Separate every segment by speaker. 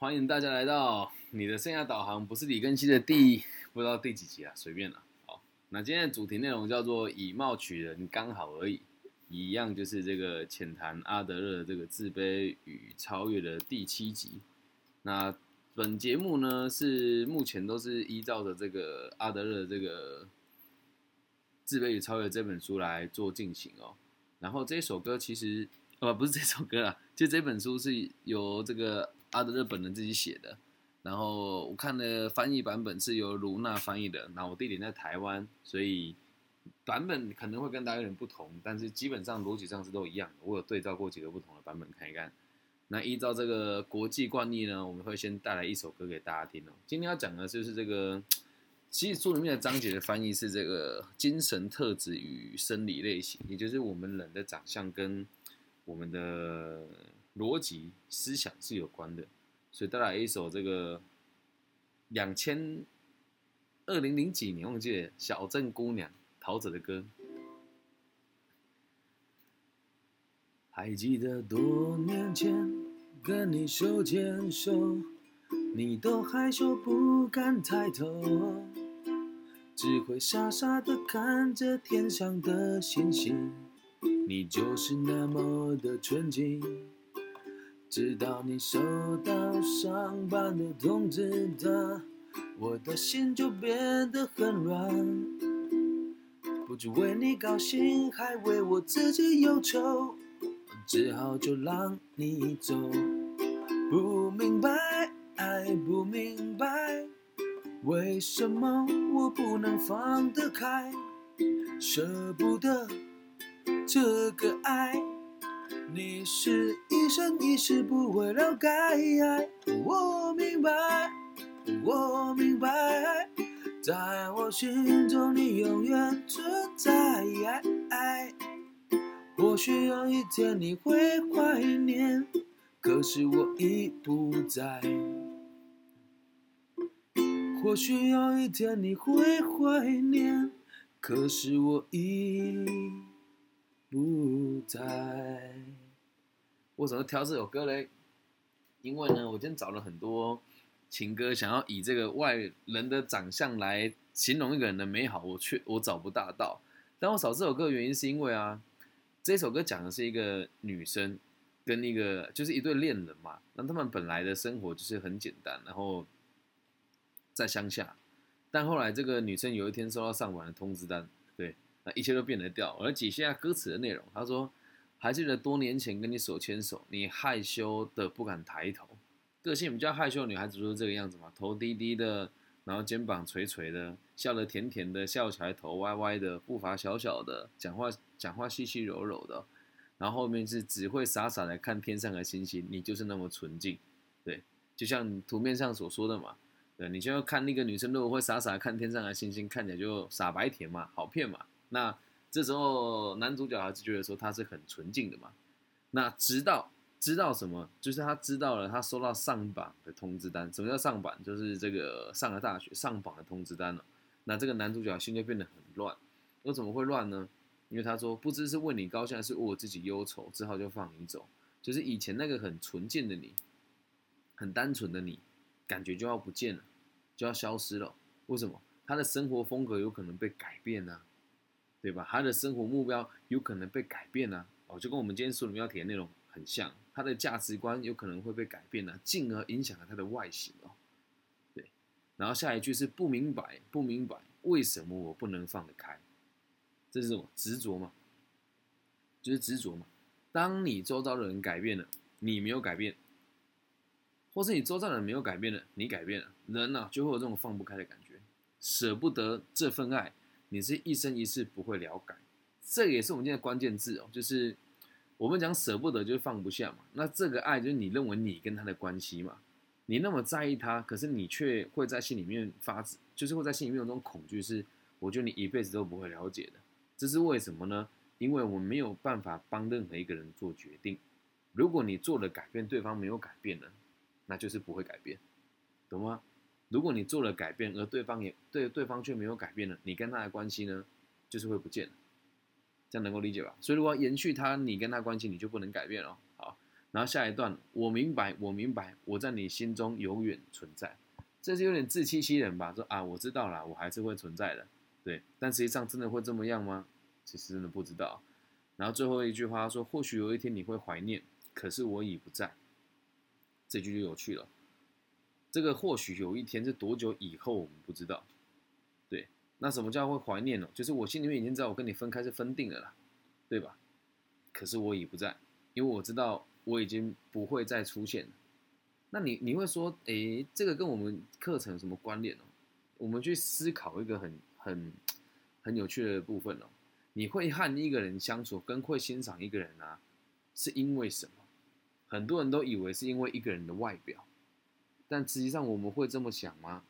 Speaker 1: 欢迎大家来到你的生涯导航，不是李根熙的第不知道第几集啊，随便了。好，那今天的主题内容叫做以貌取人，刚好而已。一样就是这个浅谈阿德勒这个自卑与超越的第七集。那本节目呢是目前都是依照着这个阿德勒这个自卑与超越这本书来做进行哦。然后这首歌其实呃不是这首歌啊，就这本书是由这个阿德勒本人自己写的。然后我看的翻译版本是由卢娜翻译的。那我弟弟在台湾，所以。版本可能会跟大家有点不同，但是基本上逻辑上是都一样的。我有对照过几个不同的版本看一看。那依照这个国际惯例呢，我们会先带来一首歌给大家听哦。今天要讲的就是这个，其实书里面的章节的翻译是这个精神特质与生理类型，也就是我们人的长相跟我们的逻辑思想是有关的。所以带来一首这个两千二零零几年忘记了小镇姑娘。陶喆的歌，
Speaker 2: 还记得多年前跟你手牵手，你都害羞不敢抬头，只会傻傻的看着天上的星星，你就是那么的纯净。直到你收到上班的通知单，我的心就变得很软。不知为你高兴，还为我自己忧愁，只好就让你走。不明白，爱不明白，为什么我不能放得开？舍不得这个爱，你是一生一世不会了解。我明白，我明白。在我心中，你永远存在。或许有一天你会怀念，可是我已不在。或许有一天你会怀念，可是我已不在。
Speaker 1: 为什么挑这首歌嘞？因为呢，我今天找了很多。情歌想要以这个外人的长相来形容一个人的美好，我却我找不大到。但我找这首歌的原因是因为啊，这首歌讲的是一个女生跟一个就是一对恋人嘛。那他们本来的生活就是很简单，然后在乡下。但后来这个女生有一天收到上班的通知单，对，那一切都变得掉。我来解析下歌词的内容。他说：“还记得多年前跟你手牵手，你害羞的不敢抬头。”个性比较害羞的女孩子就是这个样子嘛，头低低的，然后肩膀垂垂的，笑得甜甜的，笑起来头歪歪的，步伐小小的，讲话讲话细细柔柔的，然后后面是只会傻傻的看天上的星星，你就是那么纯净，对，就像图面上所说的嘛，对，你就要看那个女生如果会傻傻看天上的星星，看起来就傻白甜嘛，好骗嘛，那这时候男主角还是觉得说他是很纯净的嘛，那直到。知道什么？就是他知道了，他收到上榜的通知单。什么叫上榜？就是这个上了大学上榜的通知单了。那这个男主角心就变得很乱。为什么会乱呢？因为他说不知是为你高兴还是为我自己忧愁，只好就放你走。就是以前那个很纯净的你，很单纯的你，感觉就要不见了，就要消失了。为什么？他的生活风格有可能被改变呢？对吧？他的生活目标有可能被改变呢？哦，就跟我们今天书里面要提的内容很像。他的价值观有可能会被改变了，进而影响了他的外形哦。对，然后下一句是不明白，不明白为什么我不能放得开，这是什么执着嘛？就是执着嘛。当你周遭的人改变了，你没有改变，或是你周遭的人没有改变了，你改变了，人呢就会有这种放不开的感觉，舍不得这份爱，你是一生一世不会了解。这也是我们今天的关键字哦，就是。我们讲舍不得就是放不下嘛，那这个爱就是你认为你跟他的关系嘛，你那么在意他，可是你却会在心里面发，就是会在心里面有种恐惧，是我觉得你一辈子都不会了解的，这是为什么呢？因为我们没有办法帮任何一个人做决定，如果你做了改变，对方没有改变呢，那就是不会改变，懂吗？如果你做了改变，而对方也对对方却没有改变了，你跟他的关系呢，就是会不见了。这样能够理解吧？所以如果延续他，你跟他关系，你就不能改变了。好，然后下一段，我明白，我明白，我在你心中永远存在。这是有点自欺欺人吧？说啊，我知道了，我还是会存在的，对。但实际上真的会这么样吗？其实真的不知道。然后最后一句话说，或许有一天你会怀念，可是我已不在。这句就有趣了。这个或许有一天是多久以后，我们不知道。对，那什么叫会怀念呢？就是我心里面已经知道我跟你分开是分定了啦，对吧？可是我已不在，因为我知道我已经不会再出现了。那你你会说，诶，这个跟我们课程有什么关联呢？我们去思考一个很很很有趣的部分哦。你会和一个人相处，跟会欣赏一个人啊，是因为什么？很多人都以为是因为一个人的外表，但实际上我们会这么想吗？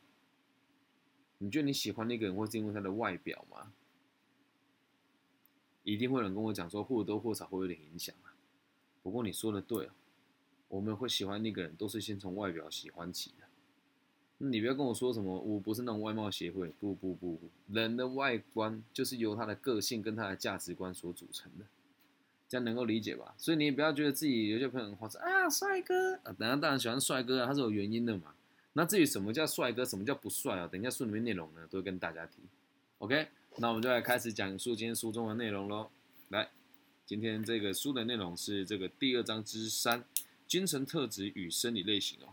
Speaker 1: 你觉得你喜欢那个人，会是因为他的外表吗？一定会有人跟我讲说，或多或少会有点影响啊。不过你说的对哦。我们会喜欢那个人，都是先从外表喜欢起的。你不要跟我说什么，我不是那种外貌协会。不不不不，人的外观就是由他的个性跟他的价值观所组成的，这样能够理解吧？所以你也不要觉得自己有些朋友话说啊，帅哥啊，等下当然喜欢帅哥啊，他是有原因的嘛。那至于什么叫帅哥，什么叫不帅啊？等一下书里面内容呢，都会跟大家提。OK，那我们就来开始讲述今天书中的内容喽。来，今天这个书的内容是这个第二章之三。精神特质与生理类型哦，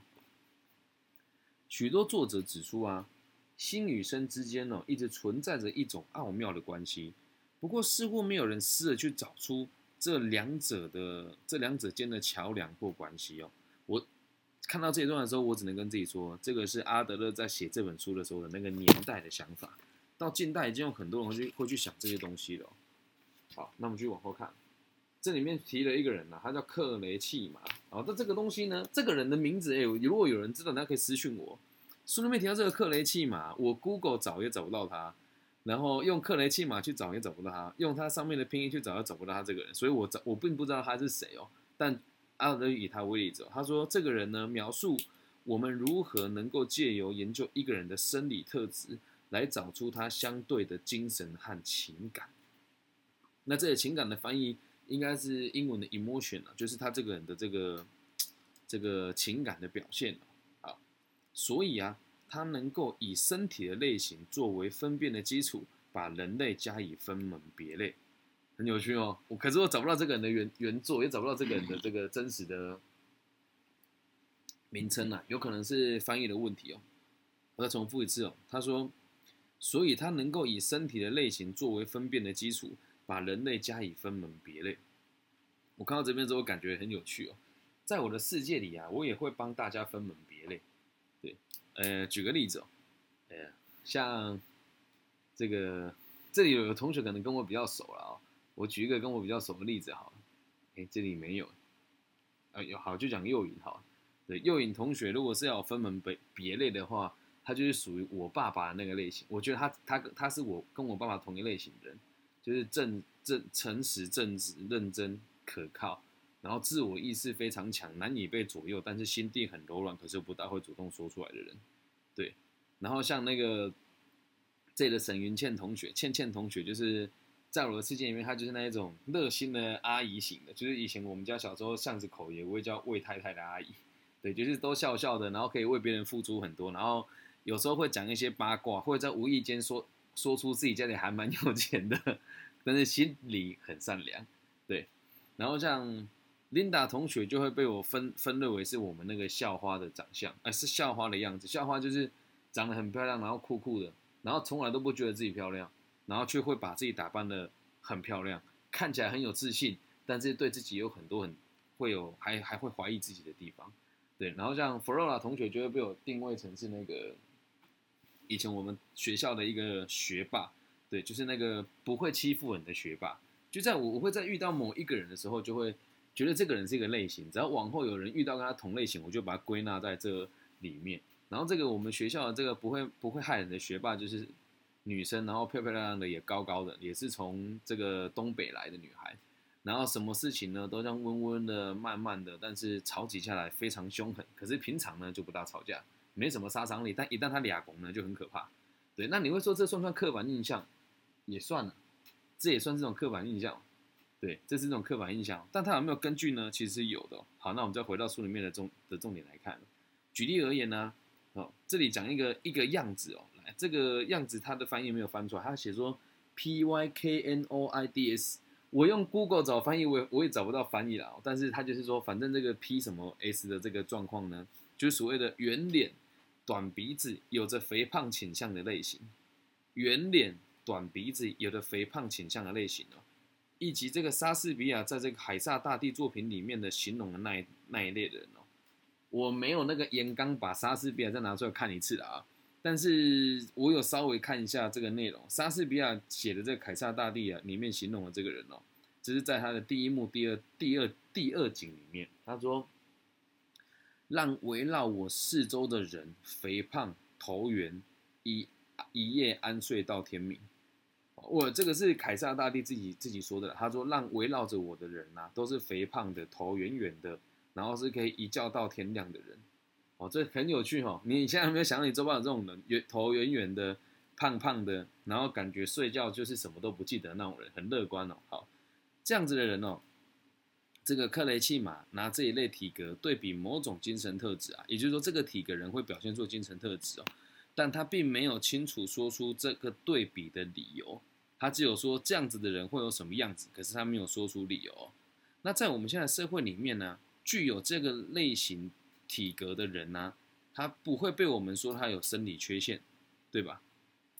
Speaker 1: 许多作者指出啊，心与身之间呢，一直存在着一种奥妙的关系。不过似乎没有人试着去找出这两者的这两者间的桥梁或关系哦。我看到这一段的时候，我只能跟自己说，这个是阿德勒在写这本书的时候的那个年代的想法。到近代已经有很多人会去会去想这些东西了。好，那我们继续往后看。这里面提了一个人啊，他叫克雷契马。哦，那这个东西呢，这个人的名字，哎，如果有人知道，那可以私讯我。书里面提到这个克雷契马，我 Google 找也找不到他，然后用克雷契马去找也找不到他，用他上面的拼音去找也找不到他这个人，所以我找我并不知道他是谁哦。但阿德以他为例子，他说这个人呢，描述我们如何能够借由研究一个人的生理特质，来找出他相对的精神和情感。那这个情感的翻译。应该是英文的 emotion 啊，就是他这个人的这个这个情感的表现啊。所以啊，他能够以身体的类型作为分辨的基础，把人类加以分门别类，很有趣哦。我可是我找不到这个人的原原作，也找不到这个人的这个真实的名称啊，有可能是翻译的问题哦。我再重复一次哦，他说，所以他能够以身体的类型作为分辨的基础。把人类加以分门别类，我看到这边之后感觉很有趣哦。在我的世界里啊，我也会帮大家分门呃，举个例子哦，呃，像这个这里有个同学可能跟我比较熟了啊，我举一个跟我比较熟的例子好了。哎，这里没有，啊，有好就讲右影好。对，右影同学如果是要分门别别类的话，他就是属于我爸爸那个类型。我觉得他他他是我跟我爸爸同一类型的人。就是正正诚实正直认真可靠，然后自我意识非常强，难以被左右，但是心地很柔软，可是不大会主动说出来的人。对，然后像那个这里的沈云倩同学，倩倩同学，就是在我的世界里面，她就是那一种热心的阿姨型的，就是以前我们家小时候巷子口也会叫魏太太的阿姨。对，就是都笑笑的，然后可以为别人付出很多，然后有时候会讲一些八卦，或者在无意间说。说出自己家里还蛮有钱的，但是心里很善良，对。然后像 Linda 同学就会被我分分类为是我们那个校花的长相，哎，是校花的样子。校花就是长得很漂亮，然后酷酷的，然后从来都不觉得自己漂亮，然后却会把自己打扮的很漂亮，看起来很有自信，但是对自己有很多很会有还还会怀疑自己的地方，对。然后像 Flora 同学就会被我定位成是那个。以前我们学校的一个学霸，对，就是那个不会欺负人的学霸。就在我我会在遇到某一个人的时候，就会觉得这个人是一个类型。只要往后有人遇到跟他同类型，我就把它归纳在这里面。然后这个我们学校的这个不会不会害人的学霸，就是女生，然后漂漂亮亮的，也高高的，也是从这个东北来的女孩。然后什么事情呢，都这样温温的、慢慢的，但是吵起架来非常凶狠。可是平常呢，就不大吵架。没什么杀伤力，但一旦他俩拱呢，就很可怕。对，那你会说这算不算刻板印象？也算了，这也算这种刻板印象。对，这是一种刻板印象，但它有没有根据呢？其实是有的哦。好，那我们再回到书里面的重的重点来看。举例而言呢，哦，这里讲一个一个样子哦，来，这个样子它的翻译没有翻出来，它写说 P Y K N O I D S，我用 Google 找翻译，我也我也找不到翻译了。但是它就是说，反正这个 P 什么 S 的这个状况呢，就是所谓的圆脸、短鼻子、有着肥胖倾向的类型。圆脸、短鼻子、有着肥胖倾向的类型哦。以及这个莎士比亚在这个海撒大帝作品里面的形容的那一那一类的人哦，我没有那个严纲把莎士比亚再拿出来看一次了啊，但是我有稍微看一下这个内容，莎士比亚写的这个凯撒大帝啊里面形容的这个人哦，这是在他的第一幕第二第二第二景里面，他说让围绕我四周的人肥胖头圆，一一夜安睡到天明。我这个是凯撒大帝自己自己说的，他说让围绕着我的人呐，都是肥胖的，头圆圆的，然后是可以一觉到天亮的人。哦，这很有趣哈！你现在有没有想到你周遭有这种人，圆头圆圆的，胖胖的，然后感觉睡觉就是什么都不记得那种人，很乐观哦。好，这样子的人哦，这个克雷契马拿这一类体格对比某种精神特质啊，也就是说这个体格人会表现出精神特质哦，但他并没有清楚说出这个对比的理由。他只有说这样子的人会有什么样子，可是他没有说出理由。那在我们现在社会里面呢，具有这个类型体格的人呢，他不会被我们说他有生理缺陷，对吧？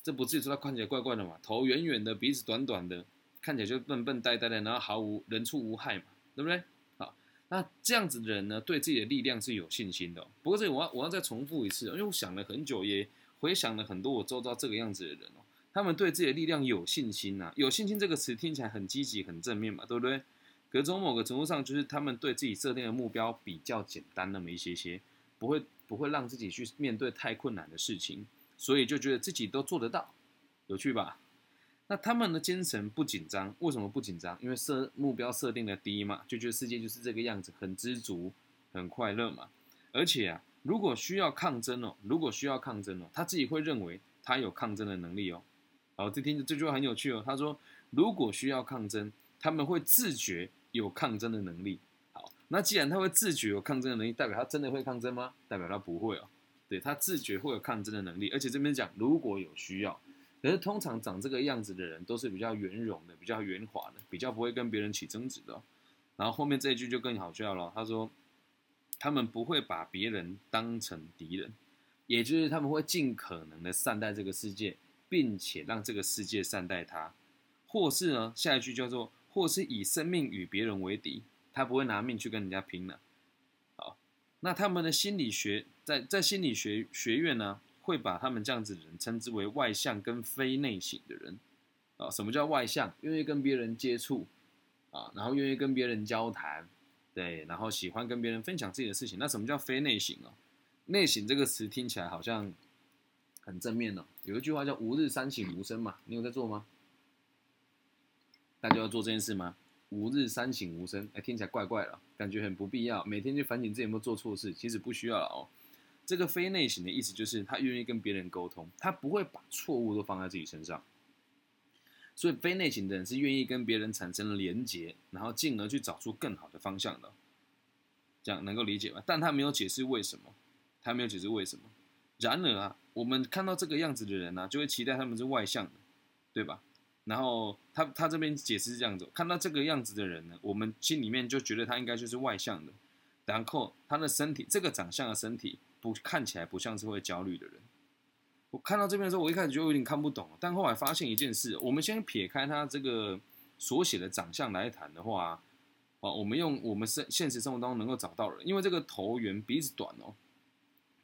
Speaker 1: 这不至于说他看起来怪怪的嘛，头圆圆的，鼻子短短的，看起来就笨笨呆呆的，然后毫无人畜无害嘛，对不对？好，那这样子的人呢，对自己的力量是有信心的。不过这我要我要再重复一次，因为我想了很久，也回想了很多我周遭这个样子的人哦。他们对自己的力量有信心呐，有信心这个词听起来很积极、很正面嘛，对不对？可是从某个程度上，就是他们对自己设定的目标比较简单那么一些些，不会不会让自己去面对太困难的事情，所以就觉得自己都做得到，有趣吧？那他们的精神不紧张，为什么不紧张？因为设目标设定的低嘛，就觉得世界就是这个样子，很知足、很快乐嘛。而且啊，如果需要抗争哦，如果需要抗争哦，他自己会认为他有抗争的能力哦。好，这听着这句话很有趣哦。他说，如果需要抗争，他们会自觉有抗争的能力。好，那既然他会自觉有抗争的能力，代表他真的会抗争吗？代表他不会哦。对他自觉会有抗争的能力，而且这边讲如果有需要，可是通常长这个样子的人都是比较圆融的、比较圆滑的、比较不会跟别人起争执的。然后后面这一句就更好笑了。他说，他们不会把别人当成敌人，也就是他们会尽可能的善待这个世界。并且让这个世界善待他，或是呢，下一句叫做，或是以生命与别人为敌，他不会拿命去跟人家拼了。好，那他们的心理学在在心理学学院呢，会把他们这样子的人称之为外向跟非内省的人。啊，什么叫外向？愿意跟别人接触啊，然后愿意跟别人交谈，对，然后喜欢跟别人分享自己的事情。那什么叫非内省啊？内省这个词听起来好像。很正面哦，有一句话叫“吾日三省吾身”嘛，你有在做吗？大家要做这件事吗？“吾日三省吾身”，哎，听起来怪怪的，感觉很不必要。每天去反省自己有没有做错事，其实不需要了哦。这个非内省的意思就是他愿意跟别人沟通，他不会把错误都放在自己身上。所以非内省的人是愿意跟别人产生连结，然后进而去找出更好的方向的。这样能够理解吗？但他没有解释为什么，他没有解释为什么。然而啊。我们看到这个样子的人呢，就会期待他们是外向的，对吧？然后他他这边解释是这样子，看到这个样子的人呢，我们心里面就觉得他应该就是外向的。然后他的身体，这个长相的身体不看起来不像是会焦虑的人。我看到这边的时候，我一开始就有点看不懂，但后来发现一件事，我们先撇开他这个所写的长相来谈的话，哦，我们用我们生现实生活当中能够找到的，因为这个头圆鼻子短哦。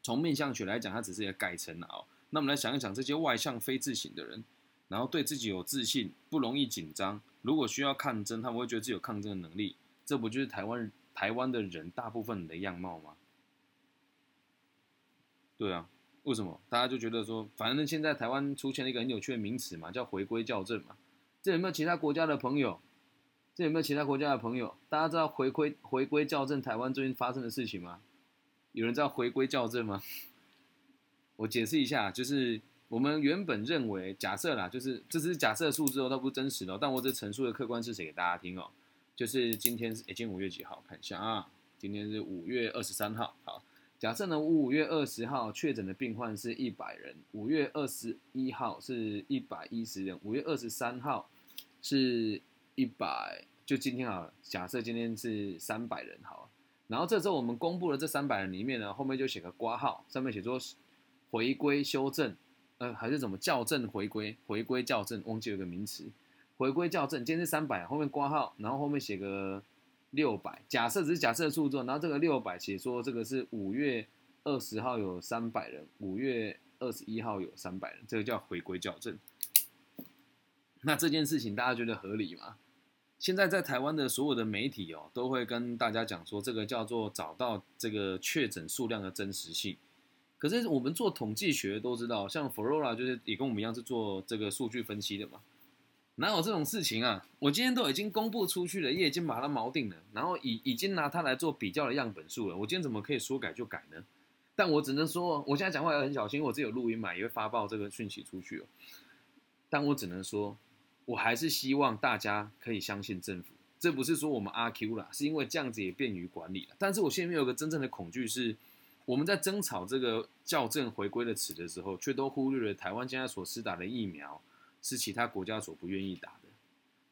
Speaker 1: 从面相学来讲，它只是一个改成啊。那我们来想一想，这些外向非自省的人，然后对自己有自信，不容易紧张。如果需要抗争，他们会觉得自己有抗争的能力。这不就是台湾台湾的人大部分的样貌吗？对啊，为什么大家就觉得说，反正现在台湾出现了一个很有趣的名词嘛，叫回归校正嘛。这有没有其他国家的朋友？这有没有其他国家的朋友？大家知道回归回归校正台湾最近发生的事情吗？有人知道回归校正吗？我解释一下，就是我们原本认为假设啦，就是这是假设数字哦，它不真实的，但我只陈述的客观事实给大家听哦。就是今天是，已经五月几号？看一下啊，今天是五月二十三号。好，假设呢，五月二十号确诊的病患是一百人，五月二十一号是一百一十人，五月二十三号是一百，就今天好了。假设今天是三百人，好。然后这时候我们公布了这三百人里面呢，后面就写个挂号，上面写说回归修正，呃，还是怎么校正回归？回归校正，忘记有个名词。回归校正，今天是三百，后面挂号，然后后面写个六百，假设只是假设的数字，然后这个六百写说这个是五月二十号有三百人，五月二十一号有三百人，这个叫回归校正。那这件事情大家觉得合理吗？现在在台湾的所有的媒体哦，都会跟大家讲说，这个叫做找到这个确诊数量的真实性。可是我们做统计学都知道，像 Flora 就是也跟我们一样是做这个数据分析的嘛。哪有这种事情啊？我今天都已经公布出去了，也已经把它锚定了，然后已已经拿它来做比较的样本数了。我今天怎么可以说改就改呢？但我只能说，我现在讲话也很小心，我自己有录音嘛，也会发报这个讯息出去哦。但我只能说，我还是希望大家可以相信政府。这不是说我们阿 Q 啦，是因为这样子也便于管理了。但是我现在有个真正的恐惧是，我们在争吵这个校正回归的词的时候，却都忽略了台湾现在所施打的疫苗。是其他国家所不愿意打的，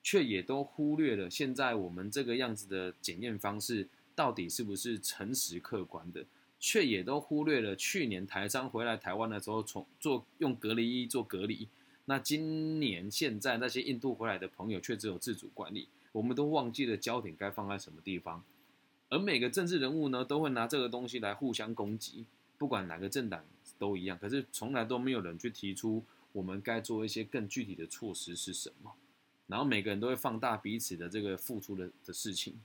Speaker 1: 却也都忽略了现在我们这个样子的检验方式到底是不是诚实客观的，却也都忽略了去年台商回来台湾的时候从做用隔离衣做隔离，那今年现在那些印度回来的朋友却只有自主管理，我们都忘记了焦点该放在什么地方，而每个政治人物呢都会拿这个东西来互相攻击，不管哪个政党都一样，可是从来都没有人去提出。我们该做一些更具体的措施是什么？然后每个人都会放大彼此的这个付出的的事情。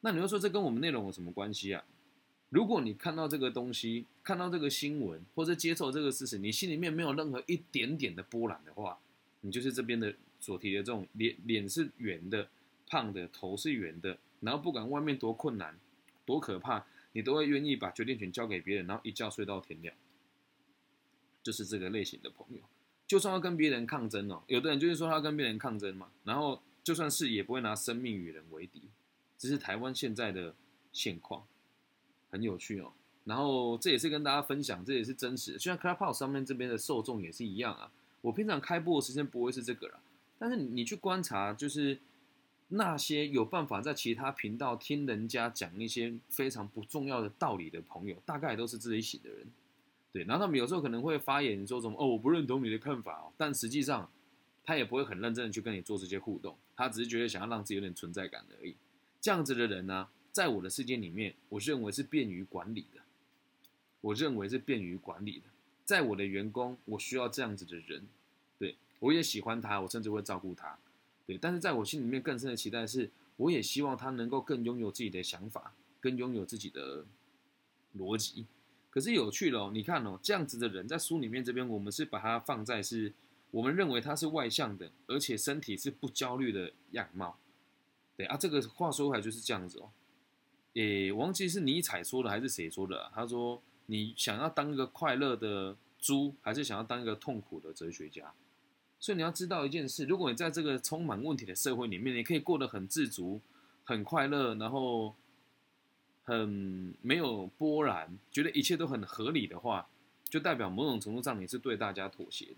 Speaker 1: 那你会说这跟我们内容有什么关系啊？如果你看到这个东西，看到这个新闻，或者接受这个事实，你心里面没有任何一点点的波澜的话，你就是这边的所提的这种脸脸是圆的、胖的，头是圆的，然后不管外面多困难、多可怕，你都会愿意把决定权交给别人，然后一觉睡到天亮，就是这个类型的朋友。就算要跟别人抗争哦，有的人就是说他跟别人抗争嘛，然后就算是也不会拿生命与人为敌，这是台湾现在的现况，很有趣哦。然后这也是跟大家分享，这也是真实的。就像 Clubhouse 上面这边的受众也是一样啊。我平常开播的时间不会是这个了，但是你去观察，就是那些有办法在其他频道听人家讲一些非常不重要的道理的朋友，大概都是自己写的人。对，然后他们有时候可能会发言说什么哦，我不认同你的看法哦，但实际上他也不会很认真的去跟你做这些互动，他只是觉得想要让自己有点存在感而已。这样子的人呢，在我的世界里面，我认为是便于管理的。我认为是便于管理的，在我的员工，我需要这样子的人。对我也喜欢他，我甚至会照顾他。对，但是在我心里面更深的期待是，我也希望他能够更拥有自己的想法，更拥有自己的逻辑。可是有趣喽，你看哦，这样子的人在书里面这边，我们是把它放在是，我们认为他是外向的，而且身体是不焦虑的样貌。对啊，这个话说回来就是这样子哦。诶，忘记是尼采说的还是谁说的？他说：“你想要当一个快乐的猪，还是想要当一个痛苦的哲学家？”所以你要知道一件事：如果你在这个充满问题的社会里面，你可以过得很自足、很快乐，然后。很没有波澜，觉得一切都很合理的话，就代表某种程度上你是对大家妥协的。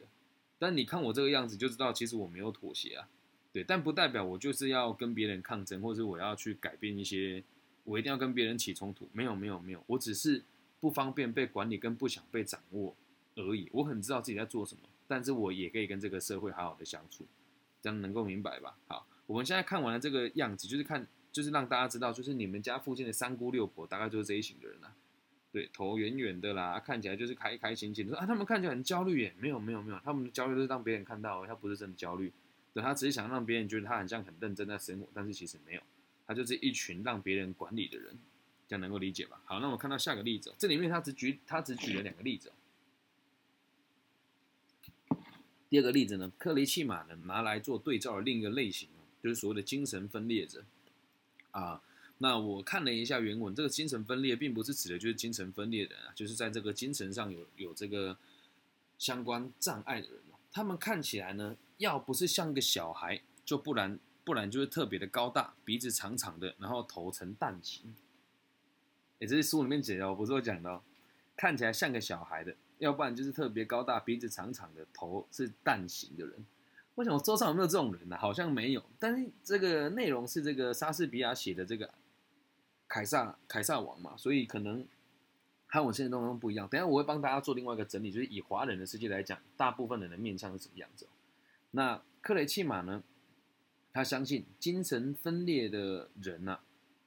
Speaker 1: 但你看我这个样子，就知道其实我没有妥协啊。对，但不代表我就是要跟别人抗争，或者我要去改变一些，我一定要跟别人起冲突。没有，没有，没有，我只是不方便被管理跟不想被掌握而已。我很知道自己在做什么，但是我也可以跟这个社会好好的相处，这样能够明白吧？好，我们现在看完了这个样子，就是看。就是让大家知道，就是你们家附近的三姑六婆，大概就是这一型的人啦。对，头圆圆的啦，看起来就是开开心心的。说啊，他们看起来很焦虑耶？没有没有没有，他们的焦虑都是让别人看到，他不是真的焦虑。对，他只是想让别人觉得他很像很认真在生活，但是其实没有，他就是一群让别人管理的人，这样能够理解吧？好，那我看到下个例子，这里面他只举他只举了两个例子。第二个例子呢，克雷契马呢拿来做对照的另一个类型就是所谓的精神分裂者。啊，那我看了一下原文，这个精神分裂并不是指的就是精神分裂的人啊，就是在这个精神上有有这个相关障碍的人他们看起来呢，要不是像个小孩，就不然不然就是特别的高大，鼻子长长的，然后头呈蛋形。哎，这是书里面写的，我不是有讲到，看起来像个小孩的，要不然就是特别高大，鼻子长长的，头是蛋形的人。我想我桌上有没有这种人呢？好像没有。但是这个内容是这个莎士比亚写的这个凯撒凯撒王嘛，所以可能和我现在当中不一样。等下我会帮大家做另外一个整理，就是以华人的世界来讲，大部分人的面相是什么样子。那克雷契马呢？他相信精神分裂的人呐，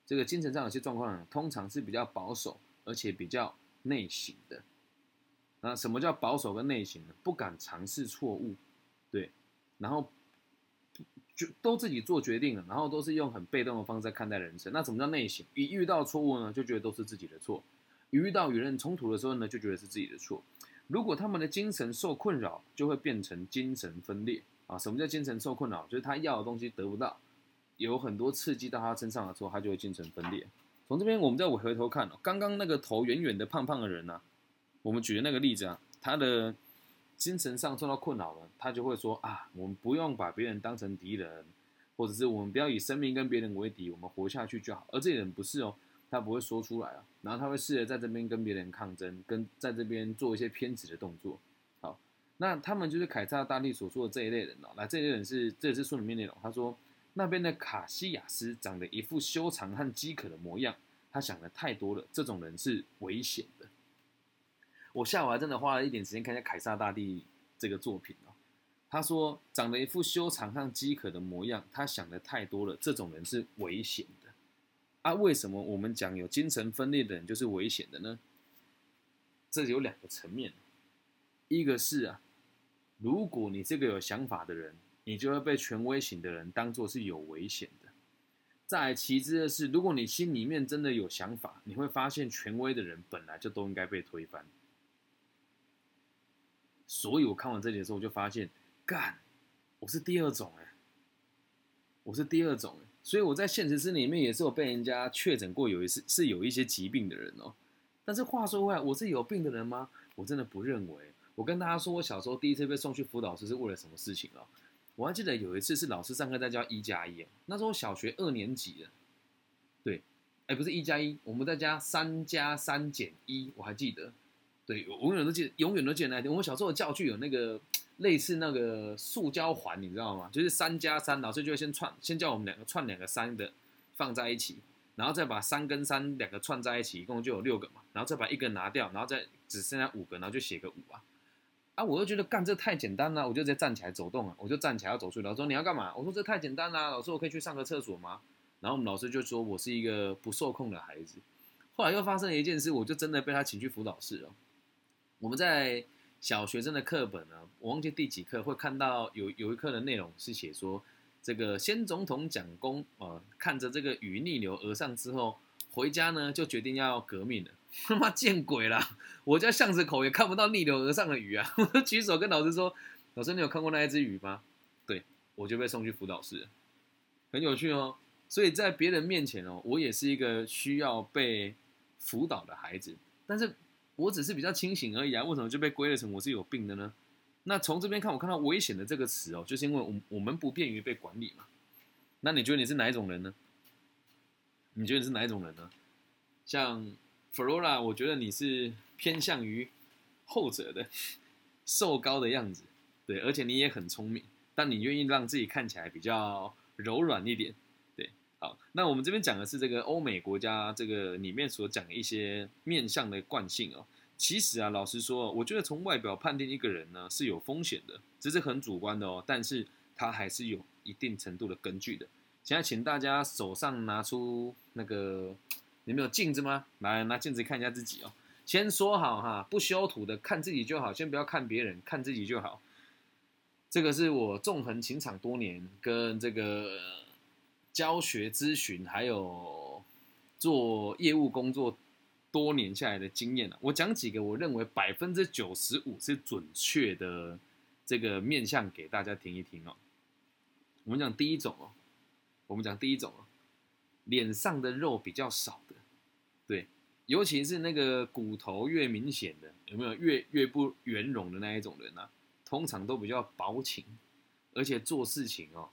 Speaker 1: 这个精神上有些状况呢，通常是比较保守，而且比较内省的。那什么叫保守跟内省呢？不敢尝试错误，对，然后就都自己做决定了，然后都是用很被动的方式看待人生。那什么叫内省？一遇到错误呢，就觉得都是自己的错；一遇到与人冲突的时候呢，就觉得是自己的错。如果他们的精神受困扰，就会变成精神分裂。啊，什么叫精神受困扰？就是他要的东西得不到，有很多刺激到他身上的时候，他就会精神分裂。从这边我们再回头看哦，刚刚那个头圆圆的胖胖的人呢，我们举的那个例子啊，他的精神上受到困扰了，他就会说啊，我们不用把别人当成敌人，或者是我们不要以生命跟别人为敌，我们活下去就好。而这个人不是哦，他不会说出来啊，然后他会试着在这边跟别人抗争，跟在这边做一些偏执的动作。那他们就是凯撒大帝所说的这一类人哦。那，这一类人是这也是书里面内容。他说，那边的卡西亚斯长得一副修长和饥渴的模样，他想的太多了。这种人是危险的。我下午还真的花了一点时间看一下凯撒大帝这个作品哦。他说，长得一副修长和饥渴的模样，他想的太多了。这种人是危险的。啊，为什么我们讲有精神分裂的人就是危险的呢？这有两个层面，一个是啊。如果你这个有想法的人，你就会被权威型的人当做是有危险的。再其次的是，如果你心里面真的有想法，你会发现权威的人本来就都应该被推翻。所以我看完这里的时候，我就发现，干，我是第二种哎，我是第二种哎。所以我在现实生里面也是有被人家确诊过，有一次是有一些疾病的人哦。但是话说回来，我是有病的人吗？我真的不认为。我跟大家说，我小时候第一次被送去辅导室是为了什么事情哦？我还记得有一次是老师上课在教一加一，那时候小学二年级了，对，哎，不是一加一，我们在加三加三减一，我还记得，对，我永远都记得，永远都记得那天。我们小时候的教具有那个类似那个塑胶环，你知道吗？就是三加三，老师就会先串，先叫我们两个串两个三的放在一起，然后再把三跟三两个串在一起，一共就有六个嘛，然后再把一个拿掉，然后再只剩下五个，然后就写个五啊。啊！我就觉得干这太简单了，我就直接站起来走动了。我就站起来要走出去。老师说你要干嘛？我说这太简单了。老师，我可以去上个厕所吗？然后我们老师就说我是一个不受控的孩子。后来又发生了一件事，我就真的被他请去辅导室了。我们在小学生的课本呢，我忘记第几课会看到有有一课的内容是写说，这个先总统蒋公啊，看着这个雨逆流而上之后，回家呢就决定要革命了。他妈见鬼了！我家巷子口也看不到逆流而上的鱼啊！我举手跟老师说：“老师，你有看过那一只鱼吗？”对，我就被送去辅导室，很有趣哦。所以在别人面前哦，我也是一个需要被辅导的孩子，但是我只是比较清醒而已啊。为什么就被归类成我是有病的呢？那从这边看，我看到“危险的”这个词哦，就是因为我我们不便于被管理嘛。那你觉得你是哪一种人呢？你觉得你是哪一种人呢？像。Flora，我觉得你是偏向于后者的，瘦高的样子，对，而且你也很聪明，但你愿意让自己看起来比较柔软一点，对，好，那我们这边讲的是这个欧美国家这个里面所讲的一些面相的惯性哦。其实啊，老实说，我觉得从外表判定一个人呢是有风险的，这是很主观的哦，但是它还是有一定程度的根据的。现在请大家手上拿出那个。你们有镜子吗？来拿镜子看一下自己哦。先说好哈，不修图的，看自己就好，先不要看别人，看自己就好。这个是我纵横情场多年，跟这个教学咨询还有做业务工作多年下来的经验了。我讲几个我认为百分之九十五是准确的这个面相给大家听一听哦。我们讲第一种哦，我们讲第一种哦。脸上的肉比较少的，对，尤其是那个骨头越明显的，有没有越越不圆融的那一种人呢？通常都比较薄情，而且做事情哦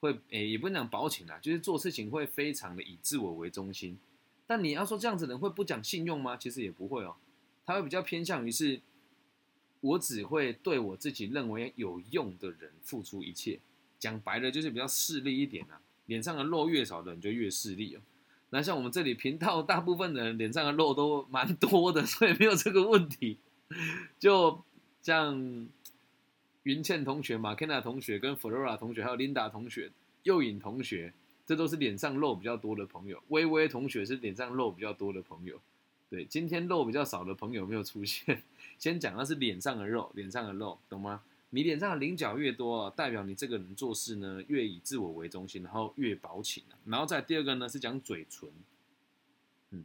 Speaker 1: 会诶、也不能讲薄情啦，就是做事情会非常的以自我为中心。但你要说这样子的人会不讲信用吗？其实也不会哦，他会比较偏向于是，我只会对我自己认为有用的人付出一切。讲白了就是比较势利一点啊，脸上的肉越少的人就越势利哦。那像我们这里频道大部分的人脸上的肉都蛮多的，所以没有这个问题。就像云倩同学、马 k e n a 同学、跟 Flora 同学，还有 Linda 同学、右颖同学，这都是脸上肉比较多的朋友。微微同学是脸上肉比较多的朋友。对，今天肉比较少的朋友没有出现。先讲的是脸上的肉，脸上的肉，懂吗？你脸上的棱角越多，代表你这个人做事呢越以自我为中心，然后越薄情。然后再第二个呢是讲嘴唇，嗯，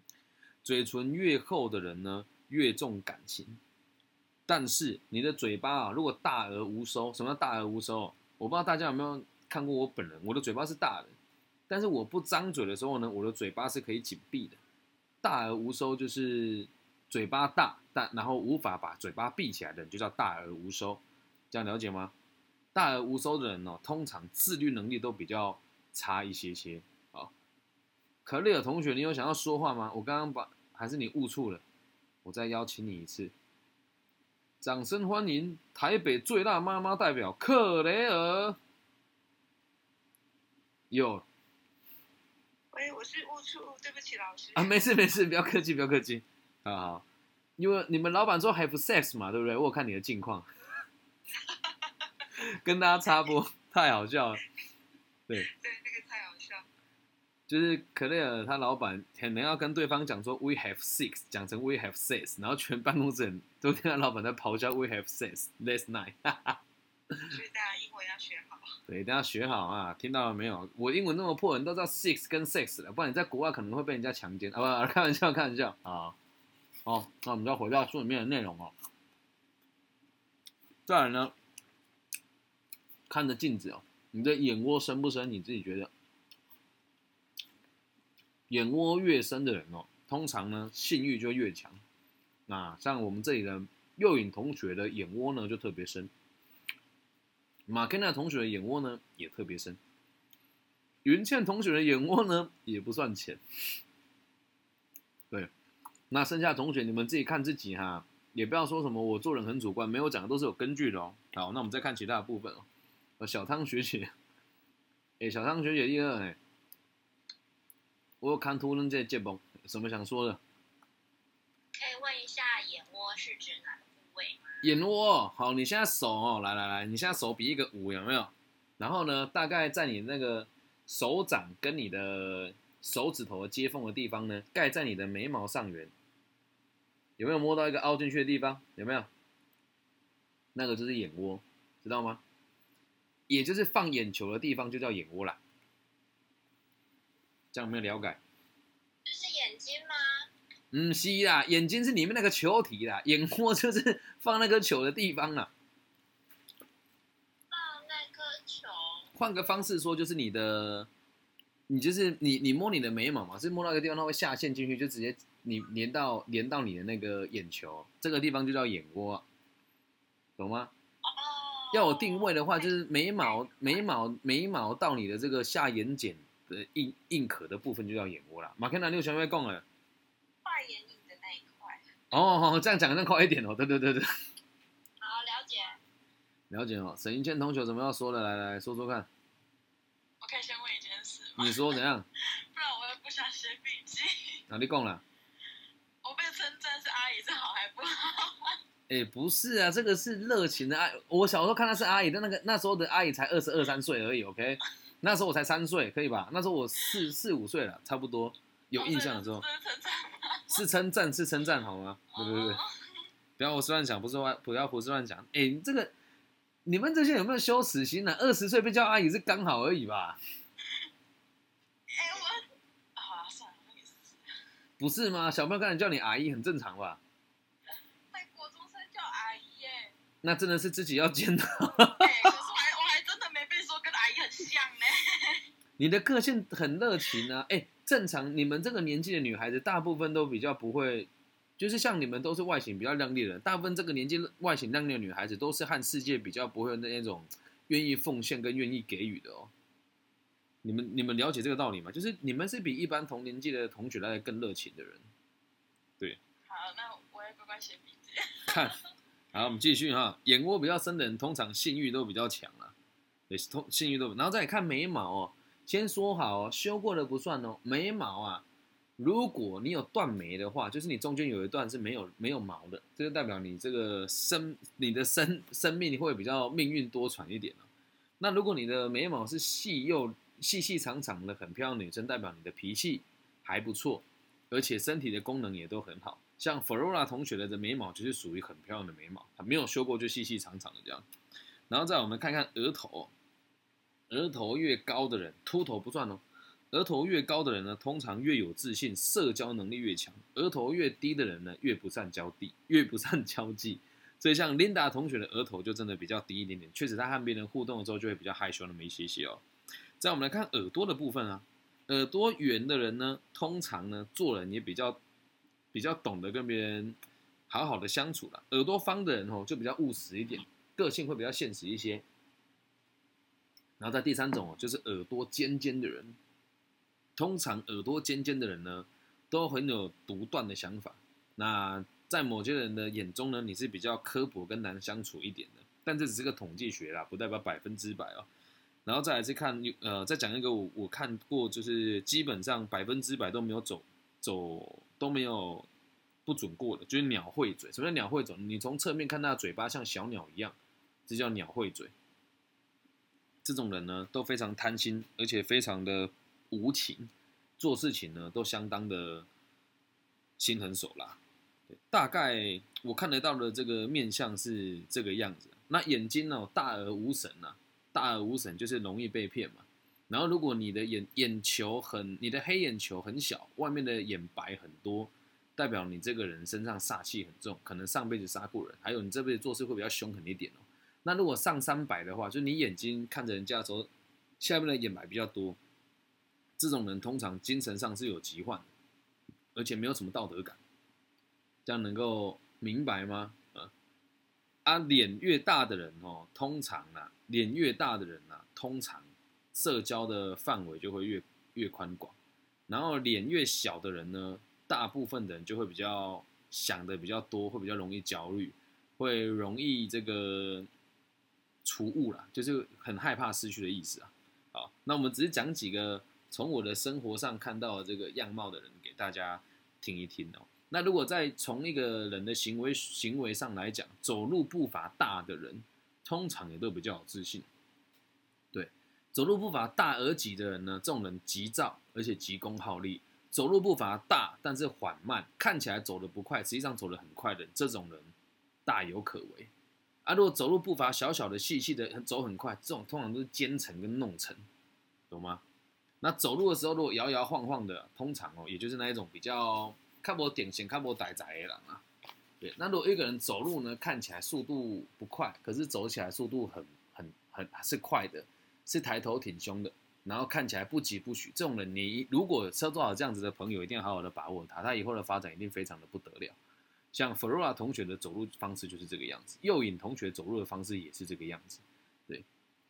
Speaker 1: 嘴唇越厚的人呢越重感情。但是你的嘴巴啊，如果大而无收，什么叫大而无收？我不知道大家有没有看过我本人，我的嘴巴是大的，但是我不张嘴的时候呢，我的嘴巴是可以紧闭的。大而无收就是嘴巴大，但然后无法把嘴巴闭起来的人，就叫大而无收。这样了解吗？大而无收的人哦，通常自律能力都比较差一些些。啊，可丽尔同学，你有想要说话吗？我刚刚把还是你误触了，我再邀请你一次。掌声欢迎台北最辣妈妈代表克雷尔。有
Speaker 3: 喂，我是误触，对不起老师。
Speaker 1: 啊，没事没事，不要客气不要客气。好好，因为你们老板说 have sex 嘛，对不对？我有看你的近况。跟大家插播，太好笑了。对，
Speaker 3: 对，那个太好笑。
Speaker 1: 就是克雷尔他老板可能要跟对方讲说 we have six，讲成 we have six”，然后全办公室人都听他老板在咆哮 we have six last night。
Speaker 3: 所以大家英文要学好。
Speaker 1: 对，一定要学好啊！听到了没有？我英文那么破，人都知道 six 跟 sex 了，不然你在国外可能会被人家强奸。啊不，开玩笑，开玩笑啊。好，那我们就要回到书里面的内容哦。再来呢，看着镜子哦，你的眼窝深不深？你自己觉得？眼窝越深的人哦，通常呢性欲就越强。那像我们这里的右颖同学的眼窝呢就特别深，马肯纳同学的眼窝呢也特别深，云倩同学的眼窝呢也不算浅。对，那剩下同学你们自己看自己哈。也不要说什么我做人很主观，没有讲的都是有根据的哦。好，那我们再看其他的部分哦。小汤学姐，哎，小汤学姐第二哎，我有看图论这节目，什么想说的？
Speaker 3: 可以问一下眼窝是指哪个部位吗？
Speaker 1: 眼窝，好，你现在手哦，来来来，你现在手比一个五有没有？然后呢，大概在你那个手掌跟你的手指头的接缝的地方呢，盖在你的眉毛上缘。有没有摸到一个凹进去的地方？有没有？那个就是眼窝，知道吗？也就是放眼球的地方就叫眼窝啦。这样有没有了解？
Speaker 3: 这是眼睛吗？
Speaker 1: 嗯，是啦，眼睛是里面那个球体啦，眼窝就是放那颗球的地方啦。
Speaker 3: 放那颗球。
Speaker 1: 换个方式说，就是你的，你就是你，你摸你的眉毛嘛，是摸到一个地方，它会下陷进去，就直接。你连到连到你的那个眼球，这个地方就叫眼窝，懂吗？
Speaker 3: 哦。
Speaker 1: 要有定位的话，就是眉毛眉毛眉毛到你的这个下眼睑的硬硬壳的部分就叫眼窝了。马克南六全会讲了。
Speaker 3: 画眼影的那一块。
Speaker 1: 哦，这样讲更快一点哦。对对对对。
Speaker 3: 好，了解。
Speaker 1: 了解哦。沈云谦同学怎么要说的？来来说说看。
Speaker 3: 我可以先问？
Speaker 1: 你说怎样？
Speaker 3: 不然我又不想写笔记。
Speaker 1: 哪里讲了？
Speaker 3: 我被称赞是阿姨，是好还不好？
Speaker 1: 哎，不是啊，这个是热情的爱。我小时候看她是阿姨，但那个那时候的阿姨才二十二三岁而已，OK？那时候我才三岁，可以吧？那时候我四四五岁了，差不多有印象的时候。是称赞，是称赞，好吗？对对对，不要胡思乱想，不是乱，不要胡思乱想。哎，这个你们这些有没有羞耻心呢？二十岁被叫阿姨是刚好而已吧？不是吗？小朋友刚才叫你阿姨很正常吧？
Speaker 3: 在国中生叫阿姨耶。
Speaker 1: 那真的是自己要见到。
Speaker 3: 可是我还我还真的没被说跟阿姨很像呢。
Speaker 1: 你的个性很热情啊！哎，正常，你们这个年纪的女孩子大部分都比较不会，就是像你们都是外形比较靓丽的，大部分这个年纪外形靓丽的女孩子都是和世界比较不会那那种愿意奉献跟愿意给予的哦。你们你们了解这个道理吗？就是你们是比一般同年纪的同学来的更热情的人。
Speaker 3: 对好，那我也乖乖写笔记。
Speaker 1: 看，好，我们继续哈。眼窝比较深的人，通常性欲都比较强啊，对，通性欲都。然后再看眉毛哦，先说好哦，修过的不算哦。眉毛啊，如果你有断眉的话，就是你中间有一段是没有没有毛的，这就代表你这个生你的生生命会比较命运多舛一点哦。那如果你的眉毛是细又细细长长的，很漂亮女生，代表你的脾气还不错，而且身体的功能也都很好。像 Flora 同学的这眉毛就是属于很漂亮的眉毛，没有修过就细细长长的这样。然后再我们看看额头，额头越高的人，秃头不算哦。额头越高的人呢，通常越有自信，社交能力越强；额头越低的人呢，越不善交际，越不善交际。所以像 Linda 同学的额头就真的比较低一点点，确实她和别人互动的时候就会比较害羞那么一些些哦。再我们来看耳朵的部分啊，耳朵圆的人呢，通常呢做人也比较比较懂得跟别人好好的相处了。耳朵方的人哦，就比较务实一点，个性会比较现实一些。然后在第三种哦，就是耳朵尖尖的人，通常耳朵尖尖的人呢，都很有独断的想法。那在某些人的眼中呢，你是比较刻薄跟难相处一点的，但这只是个统计学啦，不代表百分之百哦。然后再来是看，呃，再讲一个我我看过，就是基本上百分之百都没有走走都没有不准过的，就是鸟喙嘴。什么叫鸟喙嘴？你从侧面看它的嘴巴像小鸟一样，这叫鸟喙嘴。这种人呢，都非常贪心，而且非常的无情，做事情呢都相当的心狠手辣。大概我看得到的这个面相是这个样子。那眼睛呢，大而无神呐、大而无神就是容易被骗嘛。然后如果你的眼眼球很，你的黑眼球很小，外面的眼白很多，代表你这个人身上煞气很重，可能上辈子杀过人，还有你这辈子做事会比较凶狠一点哦。那如果上三百的话，就你眼睛看着人家的时候，下面的眼白比较多，这种人通常精神上是有疾患，而且没有什么道德感。这样能够明白吗？啊，啊，脸越大的人哦，通常啊，脸越大的人啊，通常社交的范围就会越越宽广，然后脸越小的人呢，大部分的人就会比较想的比较多，会比较容易焦虑，会容易这个除物啦，就是很害怕失去的意思啊。好，那我们只是讲几个从我的生活上看到这个样貌的人给大家听一听哦。那如果再从一个人的行为行为上来讲，走路步伐大的人，通常也都比较有自信。对，走路步伐大而急的人呢，这种人急躁而且急功好利；走路步伐大但是缓慢，看起来走得不快，实际上走得很快的这种人，大有可为。啊，如果走路步伐小小的、细细的，走很快，这种通常都是奸臣跟弄臣，懂吗？那走路的时候，如果摇摇晃晃的，通常哦，也就是那一种比较看不典型、看不呆宅的人啊。对，那如果一个人走路呢，看起来速度不快，可是走起来速度很、很、很是快的，是抬头挺胸的，然后看起来不疾不徐，这种人，你如果收到这样子的朋友，一定要好好的把握他，他以后的发展一定非常的不得了。像 Flora 同学的走路方式就是这个样子，右影同学走路的方式也是这个样子，对，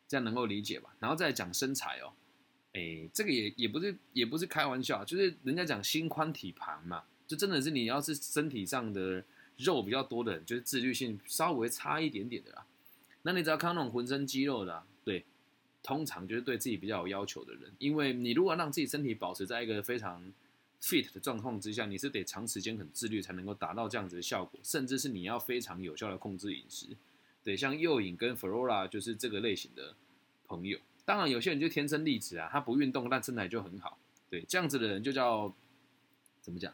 Speaker 1: 这样能够理解吧？然后再讲身材哦，哎，这个也也不是也不是开玩笑，就是人家讲心宽体盘嘛，就真的是你要是身体上的肉比较多的人，就是自律性稍微差一点点的啦。那你只要看那种浑身肌肉的、对，通常就是对自己比较有要求的人，因为你如果让自己身体保持在一个非常 fit 的状况之下，你是得长时间很自律才能够达到这样子的效果，甚至是你要非常有效的控制饮食。对，像右影跟 Flora 就是这个类型的朋友。当然，有些人就天生丽质啊，他不运动，但身材就很好。对，这样子的人就叫怎么讲？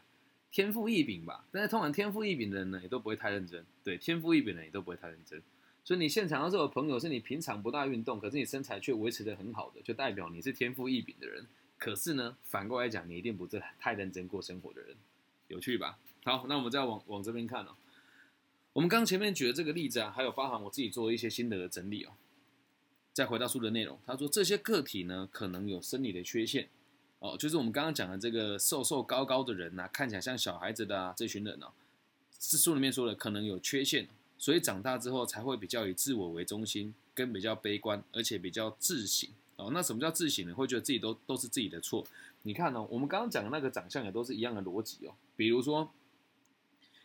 Speaker 1: 天赋异禀吧。但是通常天赋异禀的人呢，也都不会太认真。对，天赋异禀的人也都不会太认真。所以你现场要是有朋友是你平常不大运动，可是你身材却维持的很好的，就代表你是天赋异禀的人。可是呢，反过来讲，你一定不是太认真过生活的人，有趣吧？好，那我们再往往这边看哦。我们刚前面举的这个例子啊，还有包含我自己做一些心得的整理哦。再回到书的内容，他说这些个体呢，可能有生理的缺陷哦，就是我们刚刚讲的这个瘦瘦高高的人呐、看起来像小孩子的啊，这群人哦，是书里面说的可能有缺陷，所以长大之后才会比较以自我为中心，跟比较悲观，而且比较自省。哦，那什么叫自省呢？会觉得自己都都是自己的错。你看哦，我们刚刚讲的那个长相也都是一样的逻辑哦。比如说，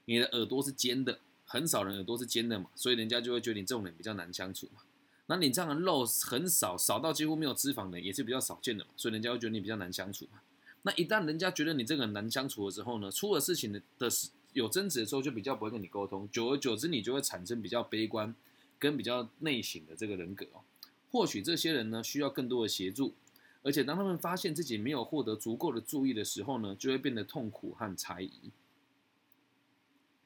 Speaker 1: 你的耳朵是尖的，很少人耳朵是尖的嘛，所以人家就会觉得你这种人比较难相处嘛。那你这样的肉很少，少到几乎没有脂肪的，也是比较少见的嘛，所以人家会觉得你比较难相处嘛。那一旦人家觉得你这个人难相处的时候呢，出了事情的的有争执的时候，就比较不会跟你沟通，久而久之，你就会产生比较悲观跟比较内省的这个人格哦。或许这些人呢需要更多的协助，而且当他们发现自己没有获得足够的注意的时候呢，就会变得痛苦和猜疑。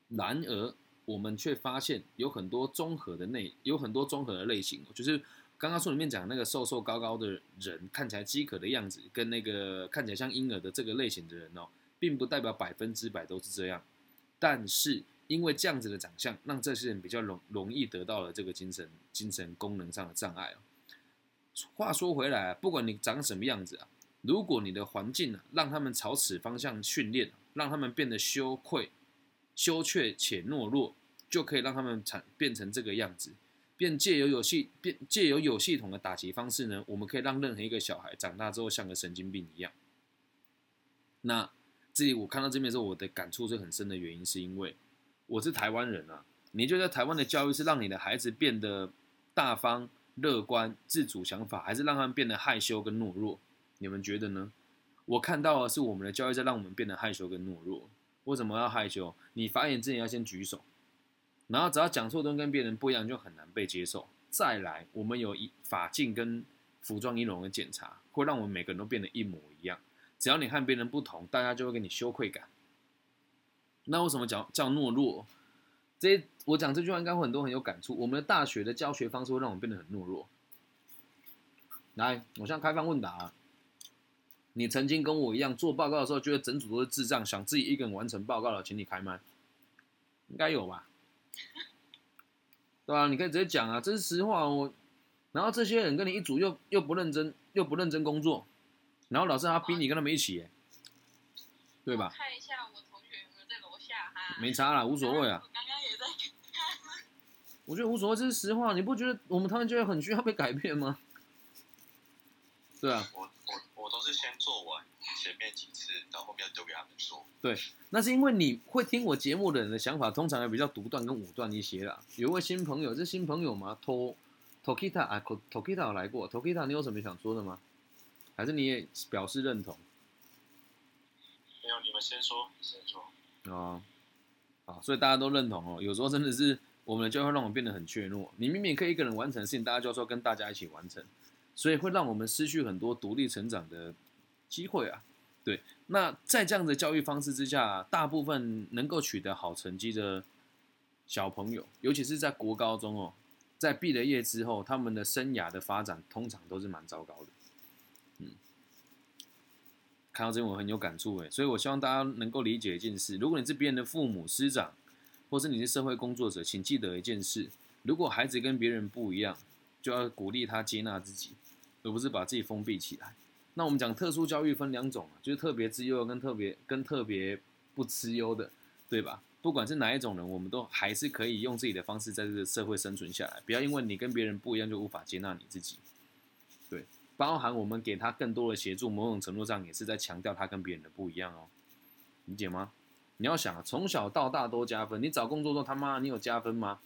Speaker 1: 然而，我们却发现有很多综合的内，有很多综合的类型，就是刚刚书里面讲那个瘦瘦高高的人，看起来饥渴的样子，跟那个看起来像婴儿的这个类型的人哦，并不代表百分之百都是这样。但是，因为这样子的长相，让这些人比较容容易得到了这个精神精神功能上的障碍哦。话说回来啊，不管你长什么样子啊，如果你的环境啊，让他们朝此方向训练，让他们变得羞愧、羞怯且懦弱，就可以让他们产变成这个样子。便借由有系变借由有系统的打击方式呢，我们可以让任何一个小孩长大之后像个神经病一样。那这里我看到这边的时候，我的感触是很深的原因，是因为我是台湾人啊。你觉得台湾的教育是让你的孩子变得大方？乐观、自主想法，还是让他们变得害羞跟懦弱？你们觉得呢？我看到的是我们的教育在让我们变得害羞跟懦弱。为什么要害羞？你发言之前要先举手，然后只要讲错东跟别人不一样，就很难被接受。再来，我们有一法镜跟服装仪容的检查，会让我们每个人都变得一模一样。只要你和别人不同，大家就会给你羞愧感。那为什么叫叫懦弱？这我讲这句话应该会很多很有感触。我们的大学的教学方式会让我们变得很懦弱。来，我现在开放问答。你曾经跟我一样做报告的时候，觉得整组都是智障，想自己一个人完成报告了，请你开麦。应该有吧？对吧？你可以直接讲啊，这是实话。我，然后这些人跟你一组又又不认真，又不认真工作，然后老师还逼你跟他们一起，对吧？
Speaker 3: 看一下我同学有没有在楼下哈。
Speaker 1: 没差啦，无所谓啊。我觉得无所谓，这是实话。你不觉得我们他们就会很需要被改变吗？对啊。
Speaker 4: 我我我都是先做完前面几次，然后后面丢给他们做。
Speaker 1: 对，那是因为你会听我节目的人的想法，通常也比较独断跟武断一些啦。有位新朋友，这新朋友吗？To Tokita 啊，Tokita 来过。Tokita，你有什么想说的吗？还是你也表示认同？
Speaker 4: 没有，你们先说，先说。
Speaker 1: 哦，好，所以大家都认同哦。有时候真的是。我们就会让我们变得很怯懦。你明明可以一个人完成的事情，大家就说跟大家一起完成，所以会让我们失去很多独立成长的机会啊。对，那在这样的教育方式之下，大部分能够取得好成绩的小朋友，尤其是在国高中哦，在毕了业之后，他们的生涯的发展通常都是蛮糟糕的。嗯，看到这我很有感触诶，所以我希望大家能够理解一件事：如果你是别人的父母师长。或是你是社会工作者，请记得一件事：如果孩子跟别人不一样，就要鼓励他接纳自己，而不是把自己封闭起来。那我们讲特殊教育分两种就是特别之优跟特别跟特别不资优的，对吧？不管是哪一种人，我们都还是可以用自己的方式在这个社会生存下来。不要因为你跟别人不一样就无法接纳你自己。对，包含我们给他更多的协助，某种程度上也是在强调他跟别人的不一样哦，理解吗？你要想啊，从小到大都加分。你找工作都他妈，你有加分吗？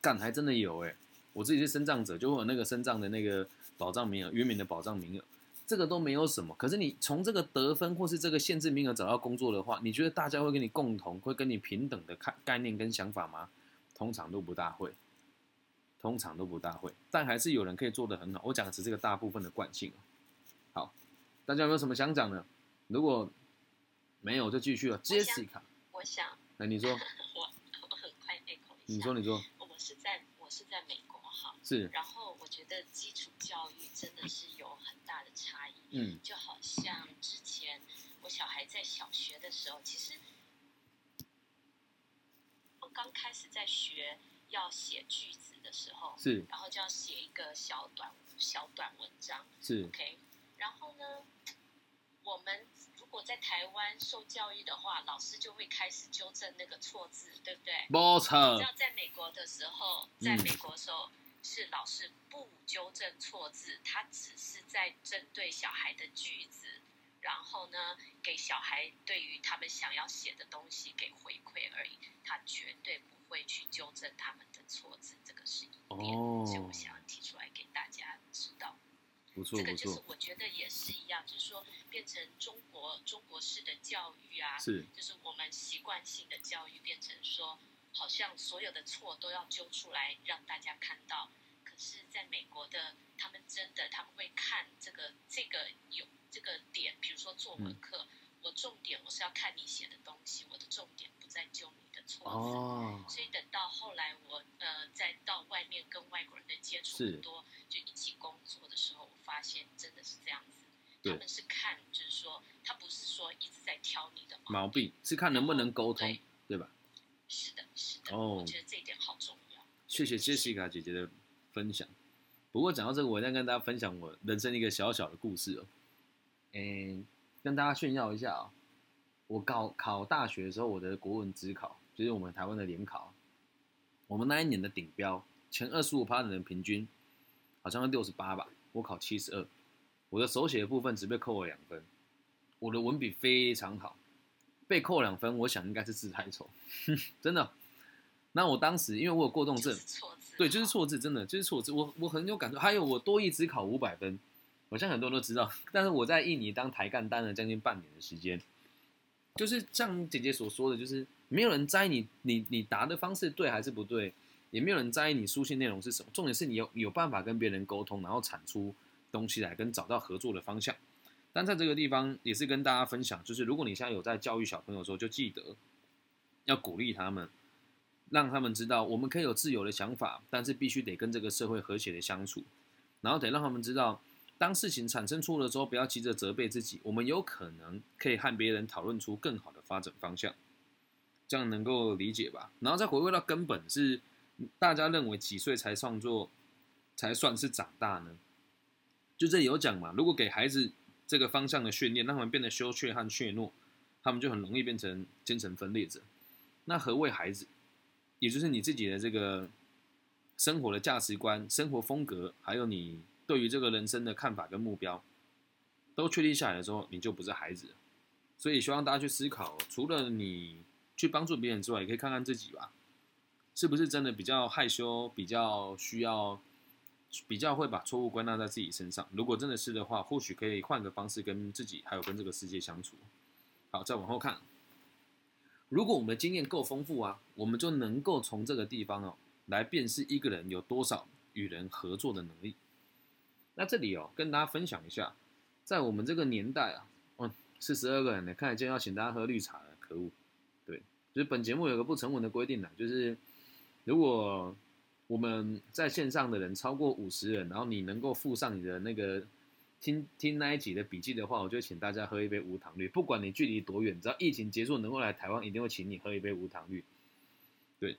Speaker 1: 干还真的有哎！我自己是生障者，就会有那个生障的那个保障名额，原名的保障名额，这个都没有什么。可是你从这个得分或是这个限制名额找到工作的话，你觉得大家会跟你共同，会跟你平等的看概念跟想法吗？通常都不大会，通常都不大会。但还是有人可以做得很好。我讲的是这个大部分的惯性。好，大家有没有什么想讲的？如果没有，就继续了。Jessica，
Speaker 3: 我想，
Speaker 1: 哎你说，
Speaker 3: 我我很快 echo 一下。
Speaker 1: 你说，你说，
Speaker 3: 我是在我是在美国哈，
Speaker 1: 是。
Speaker 3: 然后我觉得基础教育真的是有很大的差异，
Speaker 1: 嗯，
Speaker 3: 就好像之前我小孩在小学的时候，其实我刚开始在学要写句子的时候，
Speaker 1: 是，
Speaker 3: 然后就要写一个小短小短文章，
Speaker 1: 是
Speaker 3: ，OK，然后呢，我们。如果在台湾受教育的话，老师就会开始纠正那个错字，对不对？
Speaker 1: 没错。
Speaker 3: 知道在美国的时候，在美国的时候，是老师不纠正错字，他只是在针对小孩的句子，然后呢，给小孩对于他们想要写的东西给回馈而已，他绝对不会去纠正他们的错字，这个是一点，
Speaker 1: 哦
Speaker 3: 所以我想要提出来给大家知道。
Speaker 1: 不错
Speaker 3: 这个就是，我觉得也是一样，就是说变成中国中国式的教育啊，
Speaker 1: 是
Speaker 3: 就是我们习惯性的教育变成说，好像所有的错都要揪出来让大家看到。可是，在美国的他们真的他们会看这个这个有这个点，比如说作文课，我重点我是要看你写的东西，我的重点不在揪你的错字。
Speaker 1: 哦，
Speaker 3: 所以等到后来我呃再到外面跟外国人的接触多，就一起工作的时候，我发现真的是这样子。他们是看，就是说他不是说一直在挑你的
Speaker 1: 毛病是看能不能沟通
Speaker 3: 对，
Speaker 1: 对吧？
Speaker 3: 是的，是的，
Speaker 1: 哦
Speaker 3: 我觉得这一点好重要。
Speaker 1: 谢谢 Jessica 姐姐的分享。不过讲到这个，我再跟大家分享我人生一个小小的故事哦。嗯，跟大家炫耀一下啊、我考考大学的时候，我的国文职考就是我们台湾的联考，我们那一年的顶标前二十五趴的人平均好像是六十八吧，我考七十二，我的手写的部分只被扣了两分，我的文笔非常好，被扣两分，我想应该是字太丑，真的。那我当时因为我有过动症对，就是。错字，真的就是错字，我我很有感受。还有我多一只考五百分，我相信很多人都知道。但是我在印尼当台干当了将近半年的时间，就是像姐姐所说的，就是没有人在意你你你答的方式对还是不对，也没有人在意你书信内容是什么。重点是你有有办法跟别人沟通，然后产出东西来，跟找到合作的方向。但在这个地方也是跟大家分享，就是如果你现在有在教育小朋友的时候，就记得要鼓励他们。让他们知道我们可以有自由的想法，但是必须得跟这个社会和谐的相处，然后得让他们知道，当事情产生错了之后，不要急着责备自己，我们有可能可以和别人讨论出更好的发展方向，这样能够理解吧？然后再回归到根本是，大家认为几岁才创作才算是长大呢？就这里有讲嘛，如果给孩子这个方向的训练，让他们变得羞怯和怯懦，他们就很容易变成精神分裂者。那何谓孩子？也就是你自己的这个生活的价值观、生活风格，还有你对于这个人生的看法跟目标，都确立下来的时候，你就不是孩子。所以希望大家去思考，除了你去帮助别人之外，也可以看看自己吧，是不是真的比较害羞，比较需要，比较会把错误归纳在自己身上。如果真的是的话，或许可以换个方式跟自己还有跟这个世界相处。好，再往后看。如果我们的经验够丰富啊，我们就能够从这个地方哦来辨识一个人有多少与人合作的能力。那这里哦，跟大家分享一下，在我们这个年代啊，嗯，四十二个人呢，看来今天要请大家喝绿茶了，可恶！对，就是本节目有个不成文的规定呢，就是如果我们在线上的人超过五十人，然后你能够附上你的那个听听那一集的笔记的话，我就请大家喝一杯无糖绿，不管你距离多远，只要疫情结束能够来台湾，一定会请你喝一杯无糖绿。对，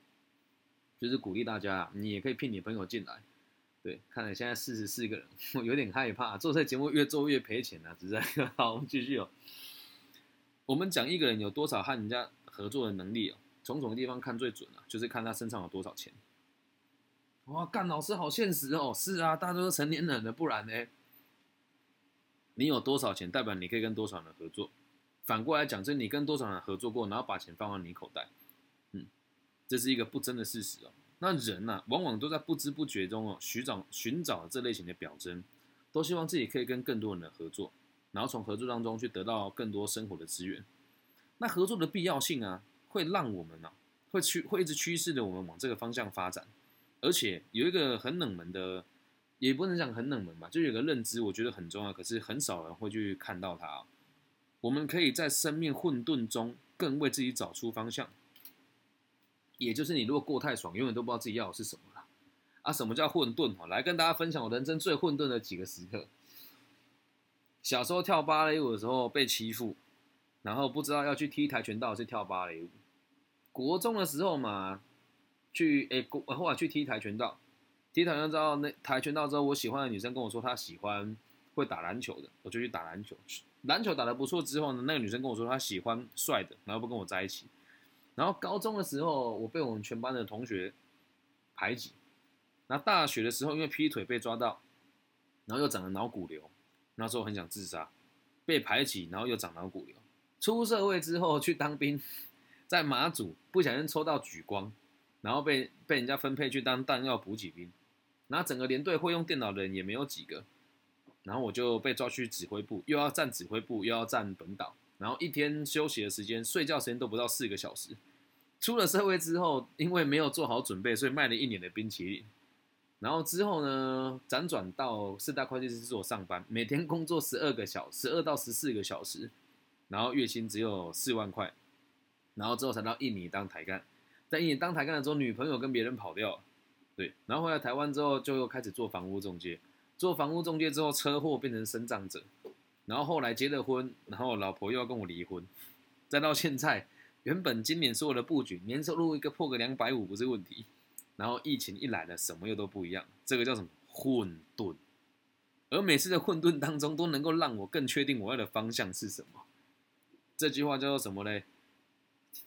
Speaker 1: 就是鼓励大家，你也可以聘你朋友进来。对，看来现在四十四个人，我有点害怕，做这节目越做越赔钱啊！实在，好，我们继续哦。我们讲一个人有多少和人家合作的能力哦，从什么地方看最准啊？就是看他身上有多少钱。哇，干老师好现实哦！是啊，大家都是成年人了，不然呢？你有多少钱，代表你可以跟多少人合作。反过来讲，就是你跟多少人合作过，然后把钱放到你口袋，嗯，这是一个不争的事实哦。那人呐、往往都在不知不觉中哦，寻找寻找这类型的表征，都希望自己可以跟更多人的合作，然后从合作当中去得到更多生活的资源。那合作的必要性啊，会让我们啊，会趋会一直驱使着我们往这个方向发展。而且有一个很冷门的，也不能讲很冷门吧，就有个认知，我觉得很重要，可是很少人会去看到它、我们可以在生命混沌中，更为自己找出方向。也就是你如果过太爽，永远都不知道自己要的是什么了。啊，什么叫混沌？哈，来跟大家分享我人生最混沌的几个时刻。小时候跳芭蕾舞的时候被欺负，然后不知道要去踢跆拳道去跳芭蕾舞。国中的时候嘛，去诶国后来去踢跆拳道，踢跆拳道那跆拳道之后，我喜欢的女生跟我说她喜欢会打篮球的，我就去打篮球。篮球打得不错之后呢，那个女生跟我说她喜欢帅的，然后不跟我在一起。然后高中的时候，我被我们全班的同学排挤，那大学的时候因为劈腿被抓到，然后又长了脑骨瘤，那时候很想自杀，被排挤，然后又长脑骨瘤。出社会之后去当兵，在马祖不小心抽到举光，然后被被人家分配去当弹药补给兵，然后整个连队会用电脑的人也没有几个，然后我就被抓去指挥部，又要站指挥部，又要站本岛，然后一天休息的时间、睡觉时间都不到四个小时。出了社会之后，因为没有做好准备，所以卖了一年的冰淇淋。然后之后呢，辗转到四大会计师事务所上班，每天工作十二个小时，十二到十四个小时。然后月薪只有四万块，然后之后才到印尼当台干，在印尼当台干的时候，女朋友跟别人跑掉，对，然后回来台湾之后就又开始做房屋中介，做房屋中介之后车祸变成生长者，然后后来结了婚，然后老婆又要跟我离婚，再到现在，原本今年所有的布局年收入一个破个两百五不是问题，然后疫情一来了，什么又都不一样，这个叫什么混沌，而每次的混沌当中都能够让我更确定我要的方向是什么。这句话叫做什么嘞？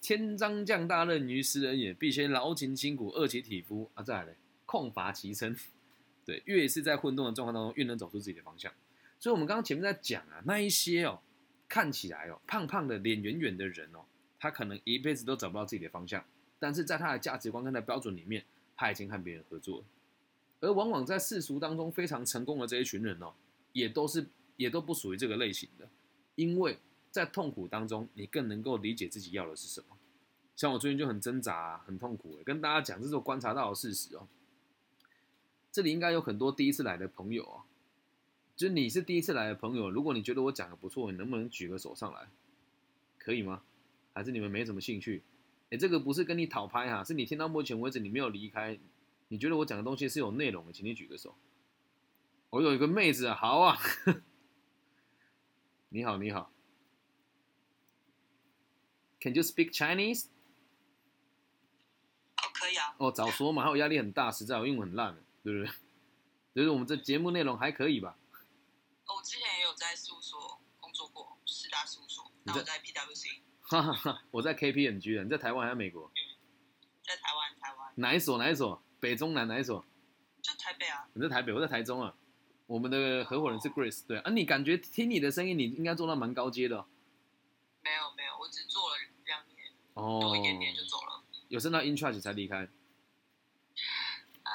Speaker 1: 天将降大任于斯人也，必先劳勤筋骨，饿其体肤啊！再来嘞，空乏其身。对，越是在混沌的状况当中，越能走出自己的方向。所以，我们刚刚前面在讲啊，那一些哦，看起来哦，胖胖的脸圆圆的人哦，他可能一辈子都找不到自己的方向。但是在他的价值观跟他的标准里面，他已经和别人合作了。而往往在世俗当中非常成功的这一群人哦，也都是也都不属于这个类型的，因为。在痛苦当中，你更能够理解自己要的是什么。像我最近就很挣扎，很痛苦。跟大家讲，这是我观察到的事实哦。这里应该有很多第一次来的朋友哦，就你是第一次来的朋友，如果你觉得我讲的不错，你能不能举个手上来？可以吗？还是你们没什么兴趣？哎，这个不是跟你讨拍哈，是你听到目前为止你没有离开，你觉得我讲的东西是有内容的，请你举个手。我有一个妹子，好啊，你好，你好。Can you speak Chinese？
Speaker 3: 哦，可以啊。
Speaker 1: 哦，早说嘛，还有压力很大，实在我英文很烂，对不对？就是我们这节目内容还可以吧？
Speaker 3: 哦，我之前也有在事务所工作过，四大事务所。那我在 PWC。
Speaker 1: 哈哈哈，我在 KPMG 你在台湾还是美国？
Speaker 3: 在台湾，台湾。
Speaker 1: 哪一所？哪一所？北中南哪一所？
Speaker 3: 就台北啊。
Speaker 1: 你在台北，我在台中啊。我们的合伙人是 Grace，对啊。你感觉听你的声音，你应该做到蛮高阶的。
Speaker 3: 没有没有，我只做了两年，多一点点就走了。
Speaker 1: 有升到 in charge 才离开？
Speaker 3: 啊，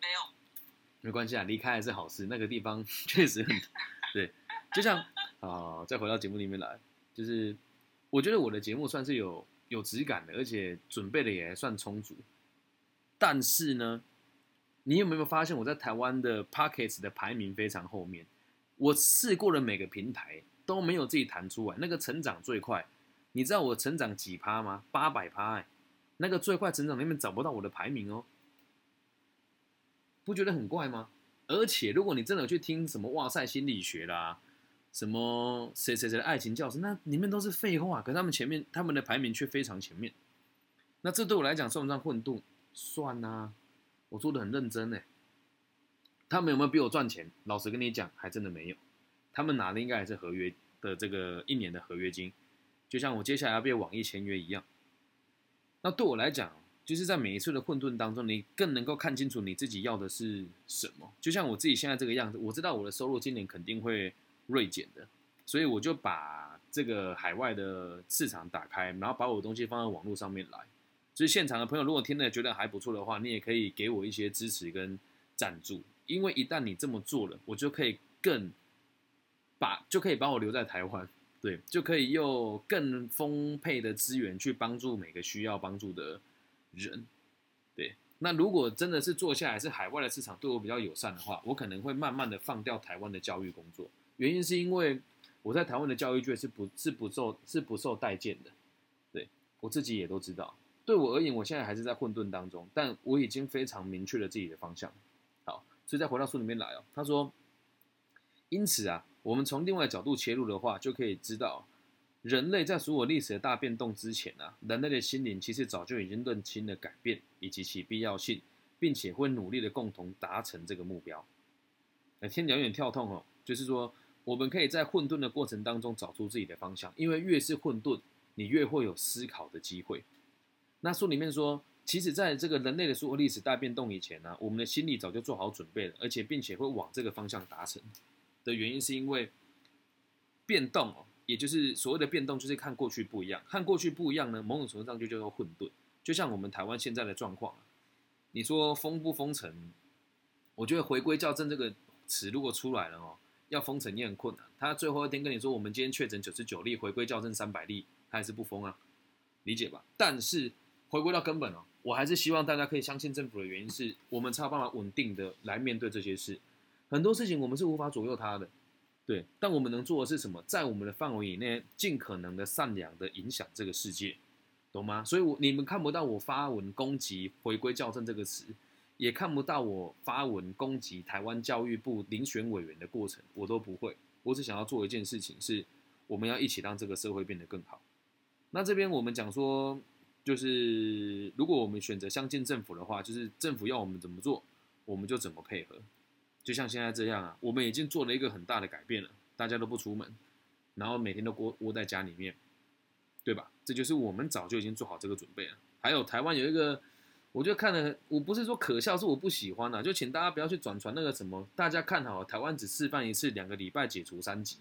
Speaker 3: 没有。
Speaker 1: 没关系啊，离开还是好事。那个地方 确实很对，就像啊，再回到节目里面来，就是我觉得我的节目算是有有质感的，而且准备的也算充足。但是呢，你有没有发现我在台湾的 pockets 的排名非常后面？我试过了每个平台。都没有自己弹出来，那个成长最快，你知道我成长几趴吗？八百趴哎，那个最快成长里面找不到我的排名哦，不觉得很怪吗？而且如果你真的去听什么哇塞心理学啦，什么谁谁谁的爱情教室，那里面都是废话，可他们前面他们的排名却非常前面，那这对我来讲算不算混沌？算啊，我做的很认真哎，他们有没有比我赚钱？老实跟你讲，还真的没有。他们拿的应该还是合约的这个一年的合约金，就像我接下来要被网易签约一样。那对我来讲，就是在每一次的混沌当中，你更能够看清楚你自己要的是什么。就像我自己现在这个样子，我知道我的收入今年肯定会锐减的，所以我就把这个海外的市场打开，然后把我东西放在网络上面来。所以现场的朋友如果听了觉得还不错的话，你也可以给我一些支持跟赞助，因为一旦你这么做了，我就可以更。把就可以把我留在台湾，对，就可以用更丰沛的资源去帮助每个需要帮助的人，对。那如果真的是做下来是海外的市场对我比较友善的话，我可能会慢慢的放掉台湾的教育工作。原因是因为我在台湾的教育界是不是不受是不受待见的，对我自己也都知道。对我而言，我现在还是在混沌当中，但我已经非常明确了自己的方向。好，所以再回到书里面来哦，他说，因此啊。我们从另外角度切入的话，就可以知道，人类在所有历史的大变动之前啊，人类的心灵其实早就已经认清了改变以及其必要性，并且会努力的共同达成这个目标。哎，听有点跳痛哦，就是说，我们可以在混沌的过程当中找出自己的方向，因为越是混沌，你越会有思考的机会。那书里面说，其实在这个人类的所有历史大变动以前呢、我们的心理早就做好准备了，而且并且会往这个方向达成的原因，是因为变动哦，也就是所谓的变动，就是看过去不一样，看过去不一样呢，某种程度上就叫做混沌。就像我们台湾现在的状况啊，你说封不封城？我觉得回归校正这个词如果出来了哦，要封城也很困难。他最后一天跟你说，我们今天确诊九十九例，回归校正三百例，他还是不封啊，理解吧？但是回归到根本哦，我还是希望大家可以相信政府的原因是，我们才有办法稳定的来面对这些事。很多事情我们是无法左右他的，对。但我们能做的是什么？在我们的范围以内，尽可能的善良的影响这个世界，懂吗？所以我，你们看不到我发文攻击“回归校正”这个词，也看不到我发文攻击台湾教育部遴选委员的过程，我都不会。我只想要做一件事情，是我们要一起让这个社会变得更好。那这边我们讲说，就是如果我们选择相信政府的话，就是政府要我们怎么做，我们就怎么配合。就像现在这样啊，我们已经做了一个很大的改变了，大家都不出门，然后每天都窝窝在家里面，对吧？这就是我们早就已经做好这个准备了。还有台湾有一个，我觉得看了，我不是说可笑，是我不喜欢啊，就请大家不要去转传那个什么，大家看好台湾只示范一次，两个礼拜解除三级。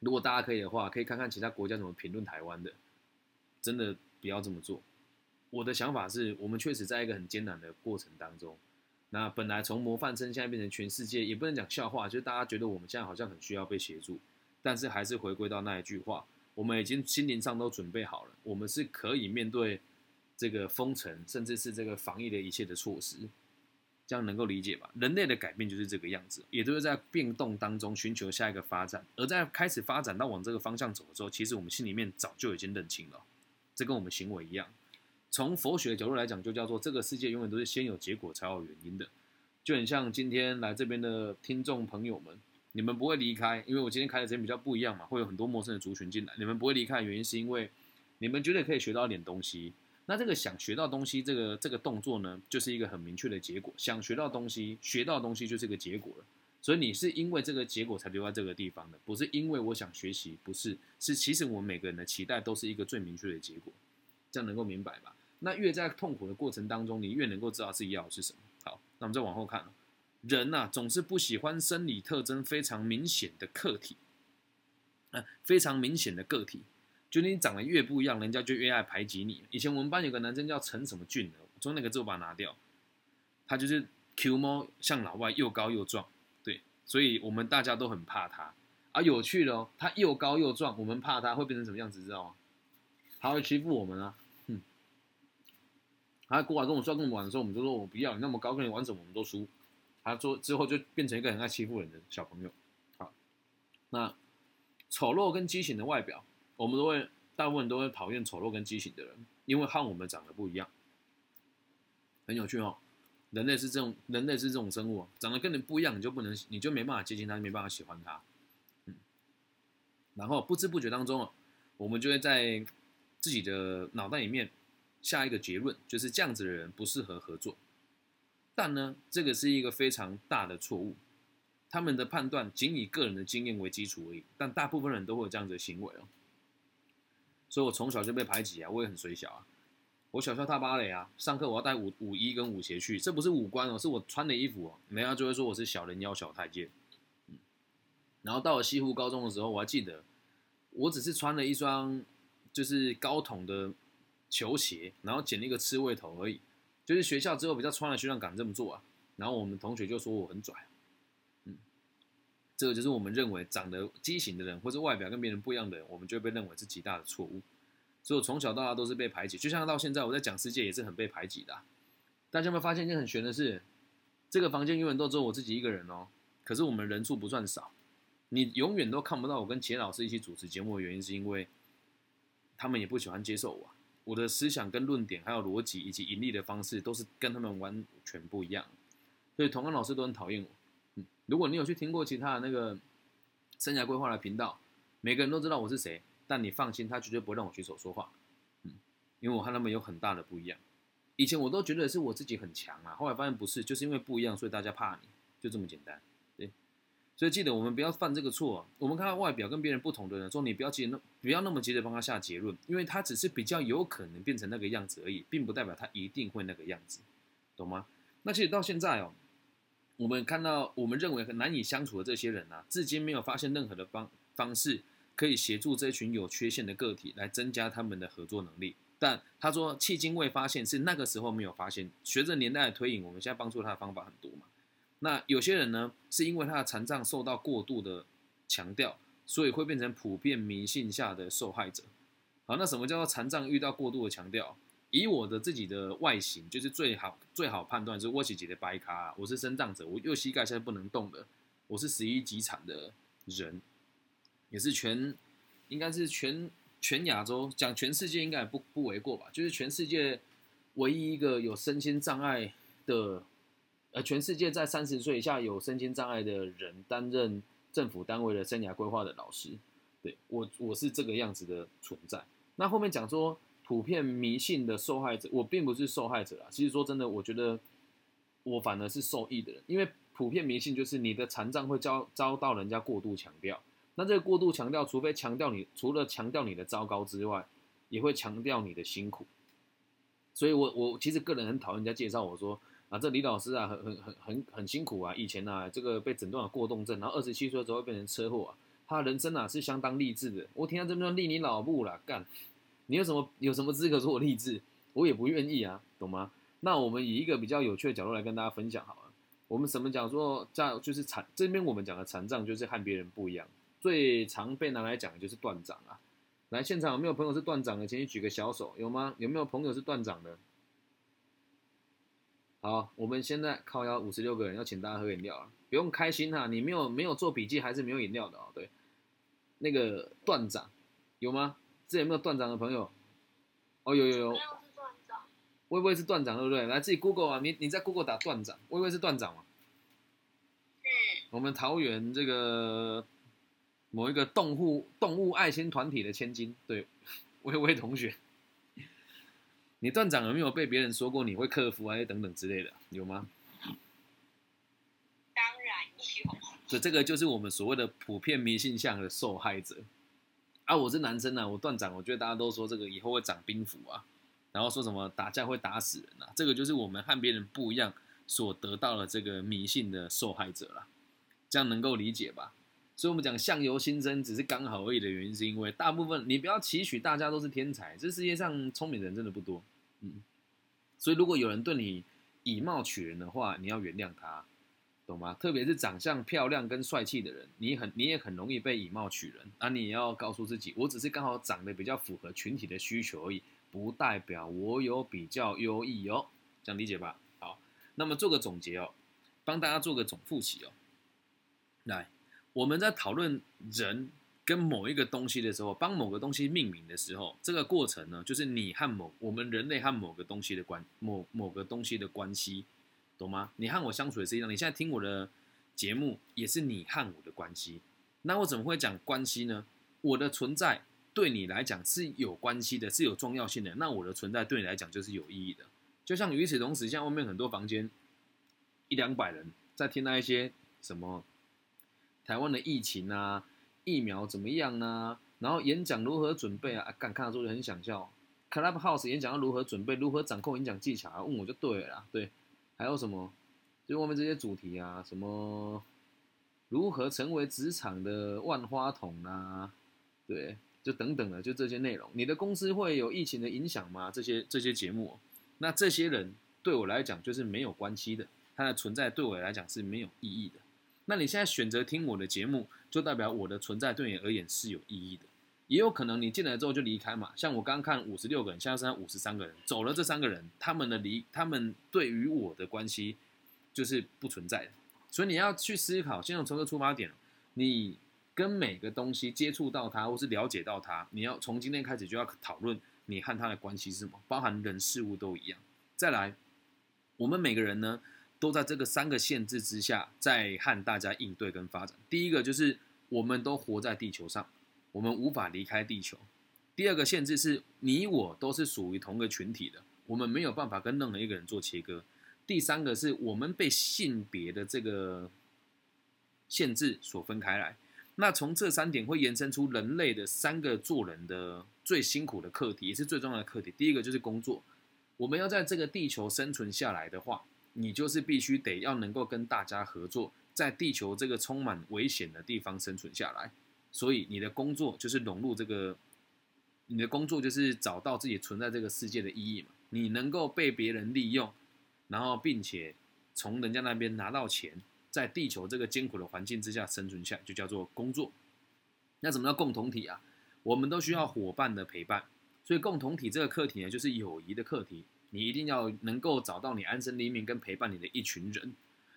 Speaker 1: 如果大家可以的话，可以看看其他国家怎么评论台湾的，真的不要这么做。我的想法是我们确实在一个很艰难的过程当中。那本来从模范生现在变成全世界，也不能讲笑话，就是大家觉得我们现在好像很需要被协助，但是还是回归到那一句话，我们已经心灵上都准备好了，我们是可以面对这个封城，甚至是这个防疫的一切的措施，这样能够理解吧？人类的改变就是这个样子，也都是在变动当中寻求下一个发展，而在开始发展到往这个方向走的时候，其实我们心里面早就已经认清了，这跟我们行为一样。从佛学的角度来讲，就叫做这个世界永远都是先有结果才有原因的，就很像今天来这边的听众朋友们，你们不会离开，因为我今天开的时间比较不一样嘛，会有很多陌生的族群进来，你们不会离开的原因是因为你们觉得可以学到一点东西，那这个想学到东西，这个这个动作呢，就是一个很明确的结果，想学到东西，学到东西就是一个结果了，所以你是因为这个结果才留在这个地方的，不是因为我想学习，不是，是其实我们每个人的期待都是一个最明确的结果，这样能够明白吧？那越在痛苦的过程当中，你越能够知道自己要的是什么。好，那我们再往后看，人呐、总是不喜欢生理特征非常明显的客体，啊、非常明显的个体，就你长得越不一样，人家就越爱排挤你。以前我们班有个男生叫陈什么俊的，从那个字我把它拿掉，他就是 Q 猫，像老外又高又壮，对，所以我们大家都很怕他。啊，有趣的哦，他又高又壮，我们怕他会变成什么样子，知道吗？他会欺负我们啊。他过来跟我说跟我们玩的时候，我们就说我不要你那么高，跟你玩什么我们都输。他说之后就变成一个很爱欺负人的小朋友。好，那丑陋跟畸形的外表，我们都会大部分都会讨厌丑陋跟畸形的人，因为和我们长得不一样。很有趣哦，人类是这种人类是这种生物，长得跟你不一样，你就不能你就没办法接近他，没办法喜欢他。嗯，然后不知不觉当中哦，我们就会在自己的脑袋里面。下一个结论就是这样子的人不适合合作，但呢，这个是一个非常大的错误。他们的判断仅以个人的经验为基础而已，但大部分人都会有这样子的行为哦。所以我从小就被排挤啊，我也很水小啊。我小校踏芭蕾啊，上课我要带舞舞衣跟舞鞋去，这不是五官哦，是我穿的衣服哦，人家就会说我是小人妖小太监。嗯，然后到了西湖高中的时候，我还记得，我只是穿了一双就是高筒的。球鞋，然后剪了一个刺猬头而已，就是学校之后比较穿的学长敢这么做啊，然后我们同学就说我很拽，嗯，这个就是我们认为长得畸形的人或者外表跟别人不一样的人，我们就会被认为是极大的错误。所以我从小到大都是被排挤，就像到现在我在讲世界也是很被排挤的。大家有没有发现一件很玄的事？这个房间永远都只有我自己一个人哦，可是我们人数不算少，你永远都看不到我跟钱老师一起主持节目的原因是因为他们也不喜欢接受我。我的思想跟论点，还有逻辑以及盈利的方式，都是跟他们完全不一样，所以同安老师都很讨厌我。嗯，如果你有去听过其他的那个生涯规划的频道，每个人都知道我是谁，但你放心，他绝对不会让我举手说话。嗯，因为我和他们有很大的不一样。以前我都觉得是我自己很强啊，后来发现不是，就是因为不一样，所以大家怕你，就这么简单。所以记得我们不要犯这个错、我们看到外表跟别人不同的人，说你不要急那不要那么急着帮他下结论，因为他只是比较有可能变成那个样子而已，并不代表他一定会那个样子，懂吗？那其实到现在哦，我们看到我们认为很难以相处的这些人啊，至今没有发现任何的方方式可以协助这群有缺陷的个体来增加他们的合作能力。但他说迄今未发现，是那个时候没有发现。随着年代的推移，我们现在帮助他的方法很多嘛。那有些人呢，是因为他的残障受到过度的强调，所以会变成普遍迷信下的受害者。好，那什么叫做残障遇到过度的强调？以我的自己的外形，就是最好最好判断，是我自己的白卡，我是身障者，我右膝盖现在不能动的，我是十一级产的人，也是全应该是全全亚洲讲全世界应该也不不为过吧，就是全世界唯一一个有身心障碍的。呃，全世界在三十岁以下有身心障碍的人担任政府单位的生涯规划的老师，对我我是这个样子的存在。那后面讲说普遍迷信的受害者，我并不是受害者啊。其实说真的，我觉得我反而是受益的人，因为普遍迷信就是你的残障会遭遭到人家过度强调。那这个过度强调，除非强调你除了强调你的糟糕之外，也会强调你的辛苦。所以我我其实个人很讨厌人家介绍我说。啊，这李老师啊，很很很很很辛苦啊！以前啊，这个被诊断了过动症，然后二十七岁之后变成车祸啊，他人生啊是相当励志的。我听到这边立你老母了，干！你有什么有什么资格说我励志？我也不愿意啊，懂吗？那我们以一个比较有趣的角度来跟大家分享好了。我们什么讲说叫就是残这边我们讲的残障就是和别人不一样，最常被拿来讲的就是断掌啊。来现场有没有朋友是断掌的？请你举个小手，有吗？有没有朋友是断掌的？好，我们现在靠邀五十六个人，要请大家喝饮料啊！不用开心哈，你没有没有做笔记，还是没有饮料的哦。对，那个段长有吗？这有没有段长的朋友？哦，有有有。微微是段长，对不对？来自己 Google 啊，你你在 Google 打段长，微微是段长吗？
Speaker 3: 嗯。
Speaker 1: 我们桃园这个某一个动物动物爱心团体的千金，对，微微同学。你断掌有没有被别人说过你会克服啊？等等之类的，有吗？
Speaker 3: 当然有。
Speaker 1: 所以这个就是我们所谓的普遍迷信向的受害者啊！我是男生呢，我断掌，我觉得大家都说这个以后会长兵符啊，然后说什么打架会打死人啊，这个就是我们和别人不一样所得到的这个迷信的受害者了，这样能够理解吧？所以我们讲相由心生，只是刚好而已的原因，是因为大部分你不要期许大家都是天才，这世界上聪明的人真的不多。嗯，所以如果有人对你以貌取人的话，你要原谅他，懂吗？特别是长相漂亮跟帅气的人，你很你也很容易被以貌取人啊！你要告诉自己，我只是刚好长得比较符合群体的需求而已，不代表我有比较优异哦，这样理解吧？好，那么做个总结哦，帮大家做个总复习哦。来，我们在讨论人。跟某一个东西的时候，帮某个东西命名的时候，这个过程呢，就是你和某我们人类和某个东西的关某某个东西的关系，懂吗？你和我相处也是一样，你现在听我的节目也是你和我的关系。那我怎么会讲关系呢？我的存在对你来讲是有关系的，是有重要性的。那我的存在对你来讲就是有意义的。就像与此同时，像外面很多房间一两百人在听那一些什么台湾的疫情啊。疫苗怎么样呢？然后演讲如何准备啊？敢看的时候就很想笑。Clubhouse 演讲要如何准备？如何掌控演讲技巧啊？问我就对了。对，还有什么？就外面这些主题啊，什么如何成为职场的万花筒啊？对，就等等的，就这些内容。你的公司会有疫情的影响吗？这些这些节目，那这些人对我来讲就是没有关系的，他的存在对我来讲是没有意义的。那你现在选择听我的节目，就代表我的存在对你而言是有意义的。也有可能你进来之后就离开嘛。像我刚看五十六个人，现在剩下五十三个人，走了这三个人，他们的离，他们对于我的关系就是不存在的。所以你要去思考，先从这个出发点，你跟每个东西接触到它，或是了解到它，你要从今天开始就要讨论你和他的关系是什么，包含人事物都一样。再来，我们每个人呢？都在这个三个限制之下，在和大家应对跟发展。第一个就是我们都活在地球上，我们无法离开地球。第二个限制是你我都是属于同个群体的，我们没有办法跟任何一个人做切割。第三个是我们被性别的这个限制所分开来。那从这三点会延伸出人类的三个做人的最辛苦的课题，也是最重要的课题。第一个就是工作，我们要在这个地球生存下来的话，你就是必须得要能够跟大家合作，在地球这个充满危险的地方生存下来。所以你的工作就是融入这个，你的工作就是找到自己存在这个世界的意义嘛。你能够被别人利用，然后并且从人家那边拿到钱。在地球这个艰苦的环境之下生存下，就叫做工作。那什么叫共同体啊？我们都需要伙伴的陪伴，所以共同体这个课题呢，就是友谊的课题。你一定要能够找到你安身立命跟陪伴你的一群人。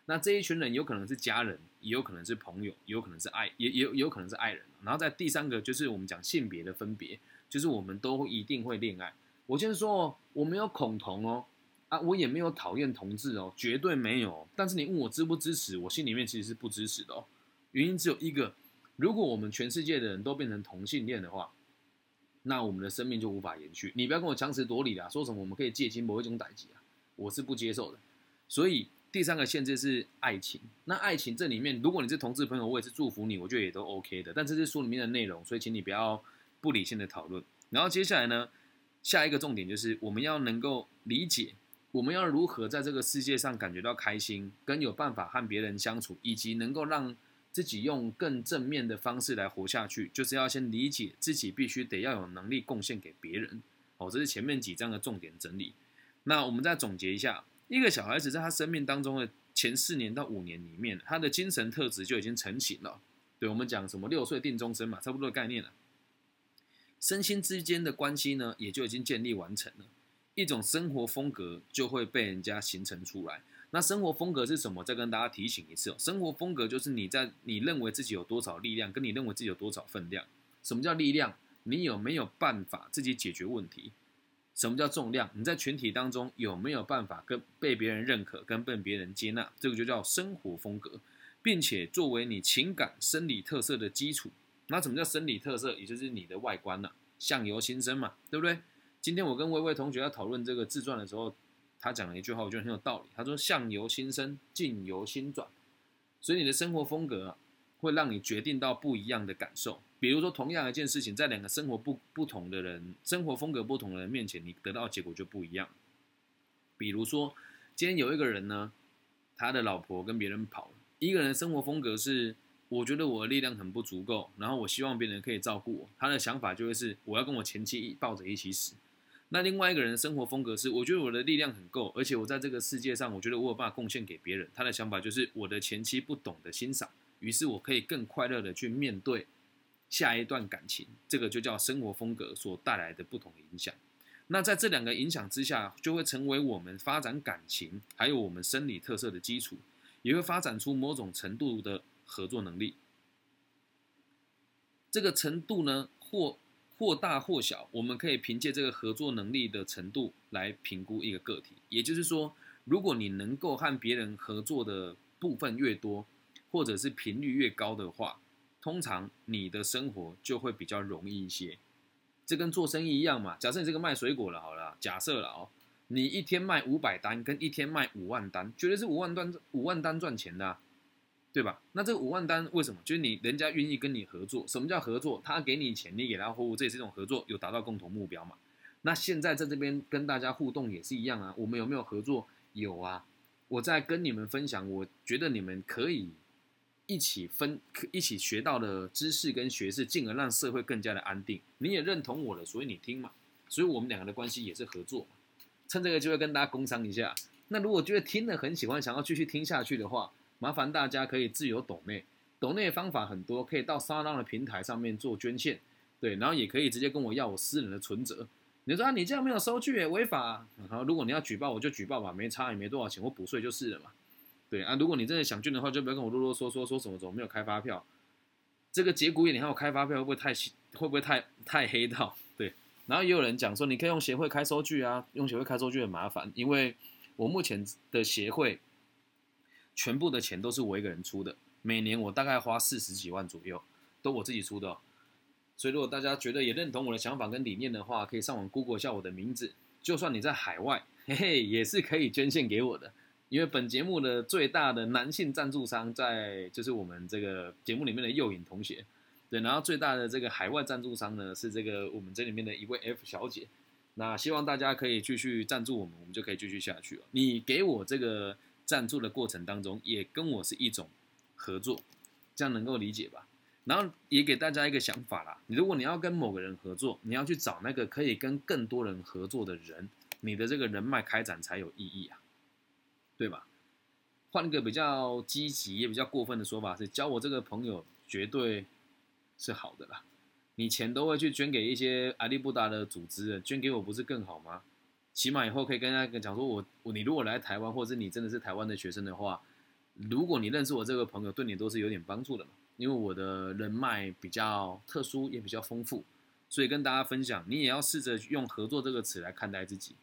Speaker 1: 那这一群人有可能是家人，也有可能是朋友，也有可能是爱，也也有可能是爱人。然后在第三个就是我们讲性别的分别，就是我们都一定会恋爱。我先说哦，我没有恐同哦。啊，我也没有讨厌同志哦，绝对没有。但是你问我支不支持，我心里面其实是不支持的哦。原因只有一个：如果我们全世界的人都变成同性恋的话，那我们的生命就无法延续。你不要跟我强词夺理啦，说什么我们可以借精某一种代级啊，我是不接受的。所以第三个限制是爱情。那爱情这里面，如果你是同志朋友，我也是祝福你，我觉得也都 OK 的。但这是书里面的内容，所以请你不要不理性的讨论。然后接下来呢，下一个重点就是我们要能够理解。我们要如何在这个世界上感觉到开心，跟有办法和别人相处，以及能够让自己用更正面的方式来活下去，就是要先理解自己必须得要有能力贡献给别人。哦，这是前面几章的重点整理。那我们再总结一下，一个小孩子在他生命当中的前四年到五年里面，他的精神特质就已经成型了。对我们讲什么六岁定终身嘛，差不多的概念了。身心之间的关系呢，也就已经建立完成了。一种生活风格就会被人家形成出来。那生活风格是什么？再跟大家提醒一次哦，生活风格就是你在你认为自己有多少力量，跟你认为自己有多少分量。什么叫力量？你有没有办法自己解决问题？什么叫重量？你在群体当中有没有办法跟被别人认可，跟被别人接纳？这个就叫生活风格，并且作为你情感生理特色的基础。那什么叫生理特色？也就是你的外观呐，相由心生嘛，对不对？今天我跟微微同学在讨论这个自传的时候，他讲了一句话，我觉得很有道理。他说：“相由心生，境由心转。”所以你的生活风格啊，会让你决定到不一样的感受。比如说，同样一件事情，在两个生活不不同的人、生活风格不同的人面前，你得到的结果就不一样。比如说，今天有一个人呢，他的老婆跟别人跑了。一个人生活风格是，我觉得我的力量很不足够，然后我希望别人可以照顾我。他的想法就会是，我要跟我前妻抱着一起死。那另外一个人的生活风格是，我觉得我的力量很够，而且我在这个世界上，我觉得我有办法贡献给别人。他的想法就是，我的前妻不懂得欣赏，于是我可以更快乐的去面对下一段感情。这个就叫生活风格所带来的不同影响。那在这两个影响之下，就会成为我们发展感情还有我们生理特色的基础，也会发展出某种程度的合作能力。这个程度呢，或或大或小，我们可以凭借这个合作能力的程度来评估一个个体。也就是说，如果你能够和别人合作的部分越多，或者是频率越高的话，通常你的生活就会比较容易一些。这跟做生意一样嘛。假设你这个卖水果了，好了，假设了哦，你一天卖五百单，跟一天卖五万单，绝对是五万单五万单赚钱的。对吧？那这五万单为什么？就是你人家愿意跟你合作。什么叫合作？他给你钱，你给他货物，这也是一种合作，有达到共同目标嘛？那现在在这边跟大家互动也是一样啊。我们有没有合作？有啊。我在跟你们分享，我觉得你们可以一起分，一起学到的知识跟学识，进而让社会更加的安定。你也认同我了，所以你听嘛。所以我们两个的关系也是合作。趁这个机会跟大家工商一下。那如果觉得听了很喜欢，想要继续听下去的话，麻烦大家可以自由抖内，抖内方法很多，可以到沙浪的平台上面做捐献，对，然后也可以直接跟我要我私人的存折。你说啊，你这样没有收据，违法。然后如果你要举报，我就举报吧，没差也没多少钱，我补税就是了嘛。对啊，如果你真的想捐的话，就不要跟我啰啰嗦嗦说什么怎么没有开发票。这个节骨眼你还有开发票，会不会太会不会太太黑道？对，然后也有人讲说，你可以用协会开收据啊，用协会开收据很麻烦，因为我目前的协会。全部的钱都是我一个人出的，每年我大概花四十几万左右，都我自己出的。所以如果大家觉得也认同我的想法跟理念的话，可以上网 Google 一下我的名字。就算你在海外，嘿嘿，也是可以捐献给我的。因为本节目的最大的男性赞助商在就是我们这个节目里面的右影同学，对，然后最大的这个海外赞助商呢是这个我们这里面的一位 F 小姐。那希望大家可以继续赞助我们，我们就可以继续下去了。你给我这个赞助的过程当中，也跟我是一种合作，这样能够理解吧？然后也给大家一个想法啦，如果你要跟某个人合作，你要去找那个可以跟更多人合作的人，你的这个人脉开展才有意义啊，对吧？换一个比较积极也比较过分的说法是，交我这个朋友绝对是好的啦。你钱都会去捐给一些阿利布达的组织，捐给我不是更好吗？起码以后可以跟大家讲说，我我你如果来台湾，或者是你真的是台湾的学生的话，如果你认识我这个朋友，对你都是有点帮助的嘛。因为我的人脉比较特殊，也比较丰富，所以跟大家分享，你也要试着用合作这个词来看待自己。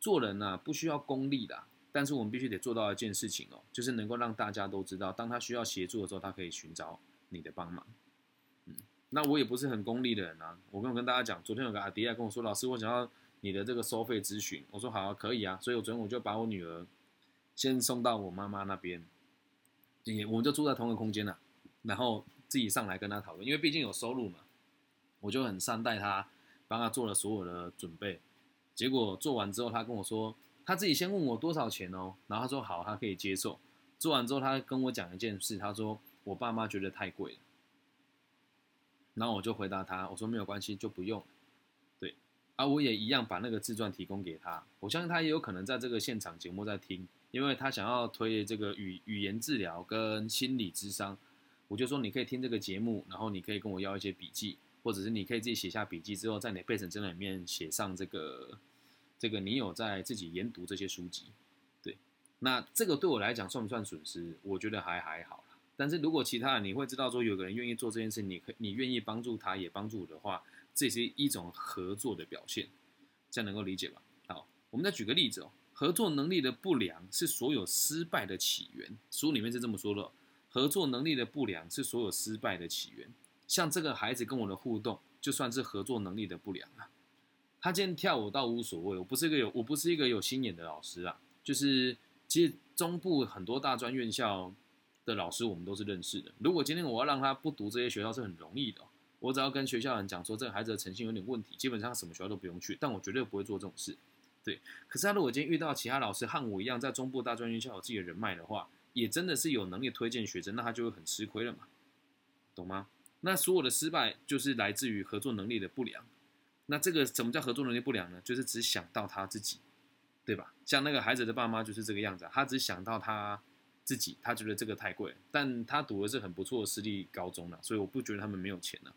Speaker 1: 做人呢，不需要功利的，但是我们必须得做到一件事情哦，就是能够让大家都知道，当他需要协助的时候，他可以寻找你的帮忙。嗯那我也不是很功利的人啊，我跟我跟大家讲，昨天有个阿迪亚跟我说，老师，我想要你的这个收费咨询，我说好，可以啊，所以我昨天我就把我女儿先送到我妈妈那边，也我们就住在同一个空间了，然后自己上来跟她讨论，因为毕竟有收入嘛，我就很善待她，帮她做了所有的准备，结果做完之后，她跟我说，她自己先问我多少钱哦，然后她说好，她可以接受，做完之后，她跟我讲一件事，她说我爸妈觉得太贵了。然后我就回答他，我说没有关系，就不用。啊，我也一样把那个自传提供给他。我相信他也有可能在这个现场节目在听，因为他想要推这个语语言治疗跟心理智商。我就说你可以听这个节目，然后你可以跟我要一些笔记，或者是你可以自己写下笔记之后，在你的备审资料里面写上这个这个你有在自己研读这些书籍。对，那这个对我来讲算不算损失？我觉得还还好。但是如果其他人你会知道说有个人愿意做这件事，你可你愿意帮助他也帮助我的话，这是一种合作的表现，这样能够理解吧？好，我们再举个例子哦，合作能力的不良是所有失败的起源，书里面是这么说的，合作能力的不良是所有失败的起源。像这个孩子跟我的互动，就算是合作能力的不良啊。他今天跳舞倒无所谓，我不是一个有我不是一个有心眼的老师啊，就是其实中部很多大专院校。的老师我们都是认识的。如果今天我要让他不读这些学校是很容易的，我只要跟学校人讲说这个孩子的诚信有点问题，基本上什么学校都不用去。但我绝对不会做这种事，对。可是他如果今天遇到其他老师和我一样在中部大专院校有自己的人脉的话，也真的是有能力推荐学生，那他就会很吃亏了嘛，懂吗？那所有的失败就是来自于合作能力的不良。那这个什么叫合作能力不良呢？就是只想到他自己，对吧？像那个孩子的爸妈就是这个样子，他只想到他。自己他觉得这个太贵，但他读的是很不错的私立高中了，所以我不觉得他们没有钱呢。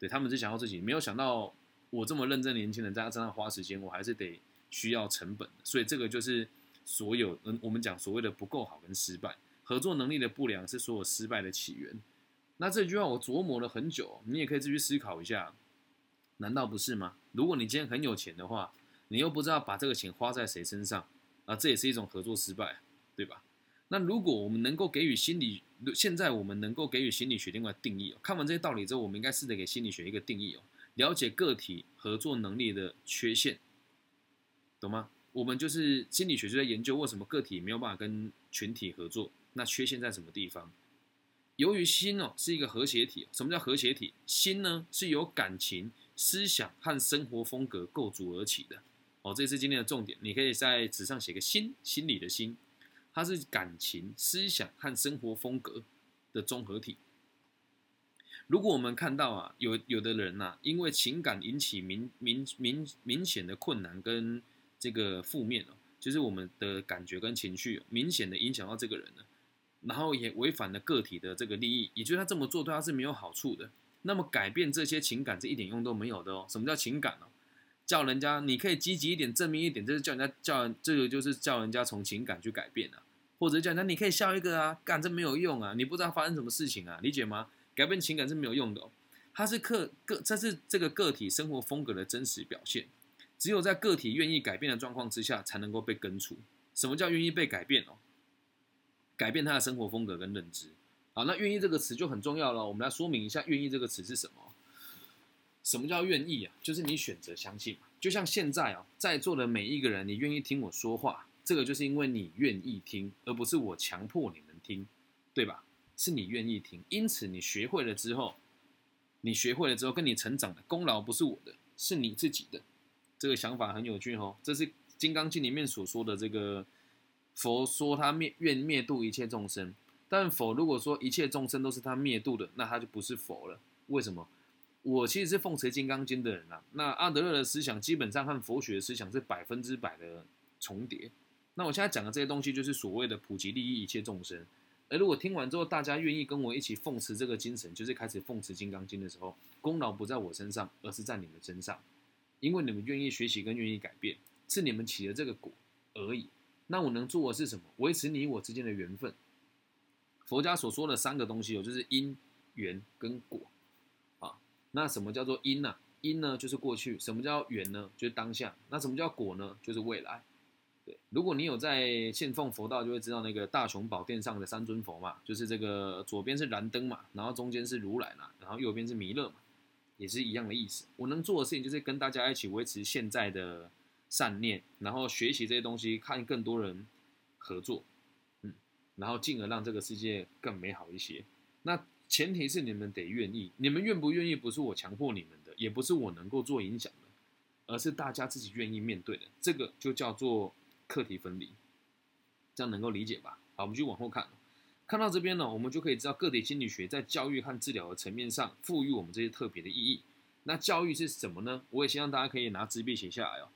Speaker 1: 对他们是想要自己，没有想到我这么认真年轻人在他身上花时间，我还是得需要成本所以这个就是所有嗯，我们讲所谓的不够好跟失败，合作能力的不良是所有失败的起源。那这句话我琢磨了很久，你也可以自己思考一下，难道不是吗？如果你今天很有钱的话，你又不知道把这个钱花在谁身上啊，这也是一种合作失败，对吧？那如果我们能够给予心理，现在我们能够给予心理学另外定义哦。看完这些道理之后，我们应该试着给心理学一个定义哦。了解个体合作能力的缺陷，懂吗？我们就是心理学就在研究为什么个体没有办法跟群体合作，那缺陷在什么地方？由于心哦是一个和谐体，什么叫和谐体？心呢是由感情、思想和生活风格构筑而起的哦。这是今天的重点，你可以在纸上写个心，心里的心。它是感情、思想和生活风格的综合体。如果我们看到啊，有有的人呐，因为情感引起明明明明显的困难跟这个负面哦，就是我们的感觉跟情绪明显的影响到这个人了，然后也违反了个体的这个利益，也就是他这么做对他是没有好处的。那么改变这些情感是一点用都没有的哦。什么叫情感呢？叫人家你可以积极一点、正面一点，这是叫人家叫这个就是叫人家从情感去改变啊，或者叫人家你可以笑一个啊，干这没有用啊，你不知道发生什么事情啊，理解吗？改变情感是没有用的，哦它是个个这是这个个体生活风格的真实表现，只有在个体愿意改变的状况之下，才能够被根除。什么叫愿意被改变哦？改变他的生活风格跟认知。好，那愿意这个词就很重要了，我们来说明一下愿意这个词是什么。什么叫愿意啊？就是你选择相信嘛。就像现在啊，在座的每一个人，你愿意听我说话，这个就是因为你愿意听，而不是我强迫你们听，对吧？是你愿意听，因此你学会了之后，你学会了之后跟你成长的功劳不是我的，是你自己的。这个想法很有趣哦，这是《金刚经》里面所说的这个佛说他灭愿灭度一切众生，但佛如果说一切众生都是他灭度的，那他就不是佛了。为什么？我其实是奉持《金刚经》的人啊，那阿德勒的思想基本上和佛学的思想是百分之百的重叠。那我现在讲的这些东西，就是所谓的普及利益一切众生。而如果听完之后，大家愿意跟我一起奉持这个精神，就是开始奉持《金刚经》的时候，功劳不在我身上，而是在你们身上，因为你们愿意学习跟愿意改变，是你们起了这个果而已。那我能做的是什么？维持你我之间的缘分。佛家所说的三个东西哦，就是因、缘跟果。那什么叫做因呢？因呢就是过去，什么叫缘呢？就是当下。那什么叫果呢？就是未来。对如果你有在信奉佛道，就会知道那个大雄宝殿上的三尊佛嘛，就是这个左边是燃灯嘛，然后中间是如来嘛，然后右边是弥勒嘛，也是一样的意思。我能做的事情就是跟大家一起维持现在的善念，然后学习这些东西，看更多人合作，嗯，然后进而让这个世界更美好一些。那前提是你们得愿意，你们愿不愿意不是我强迫你们的，也不是我能够做影响的，而是大家自己愿意面对的，这个就叫做。课题分离，这样能够理解吧？好，我们就往后看。看到这边呢，我们就可以知道个体心理学在教育和治疗的层面上赋予我们这些特别的意义。那教育是什么呢？我也希望大家可以拿纸笔写下来哦。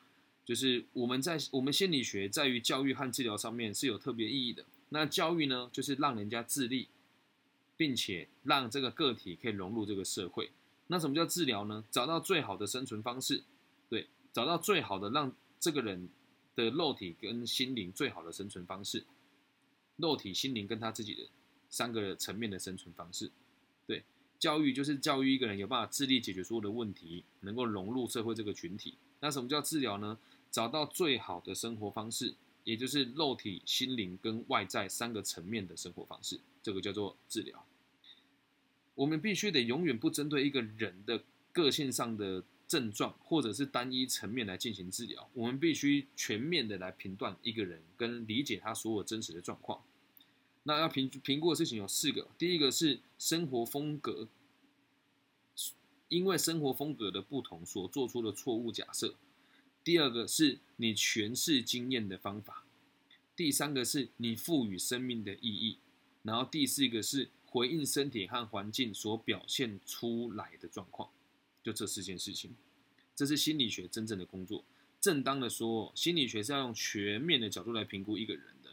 Speaker 1: 就是我们在我们心理学在于教育和治疗上面是有特别意义的。那教育呢，就是让人家自立，并且让这个个体可以融入这个社会。那什么叫治疗呢？找到最好的生存方式，对，找到最好的让这个人。的肉体跟心灵最好的生存方式，肉体、心灵跟他自己的三个层面的生存方式。对，教育就是教育一个人有办法自力解决所有的问题，能够融入社会这个群体。那什么叫治疗呢？找到最好的生活方式，也就是肉体、心灵跟外在三个层面的生活方式，这个叫做治疗。我们必须得永远不针对一个人的个性上的。症状或者是单一层面来进行治疗，我们必须全面的来评断一个人跟理解他所有真实的状况。那要评评估的事情有四个，第一个是生活风格，因为生活风格的不同所做出的错误假设；第二个是你诠释经验的方法；第三个是你赋予生命的意义；然后第四个是回应身体和环境所表现出来的状况。就这四件事情，这是心理学真正的工作。正当的说，心理学是要用全面的角度来评估一个人的，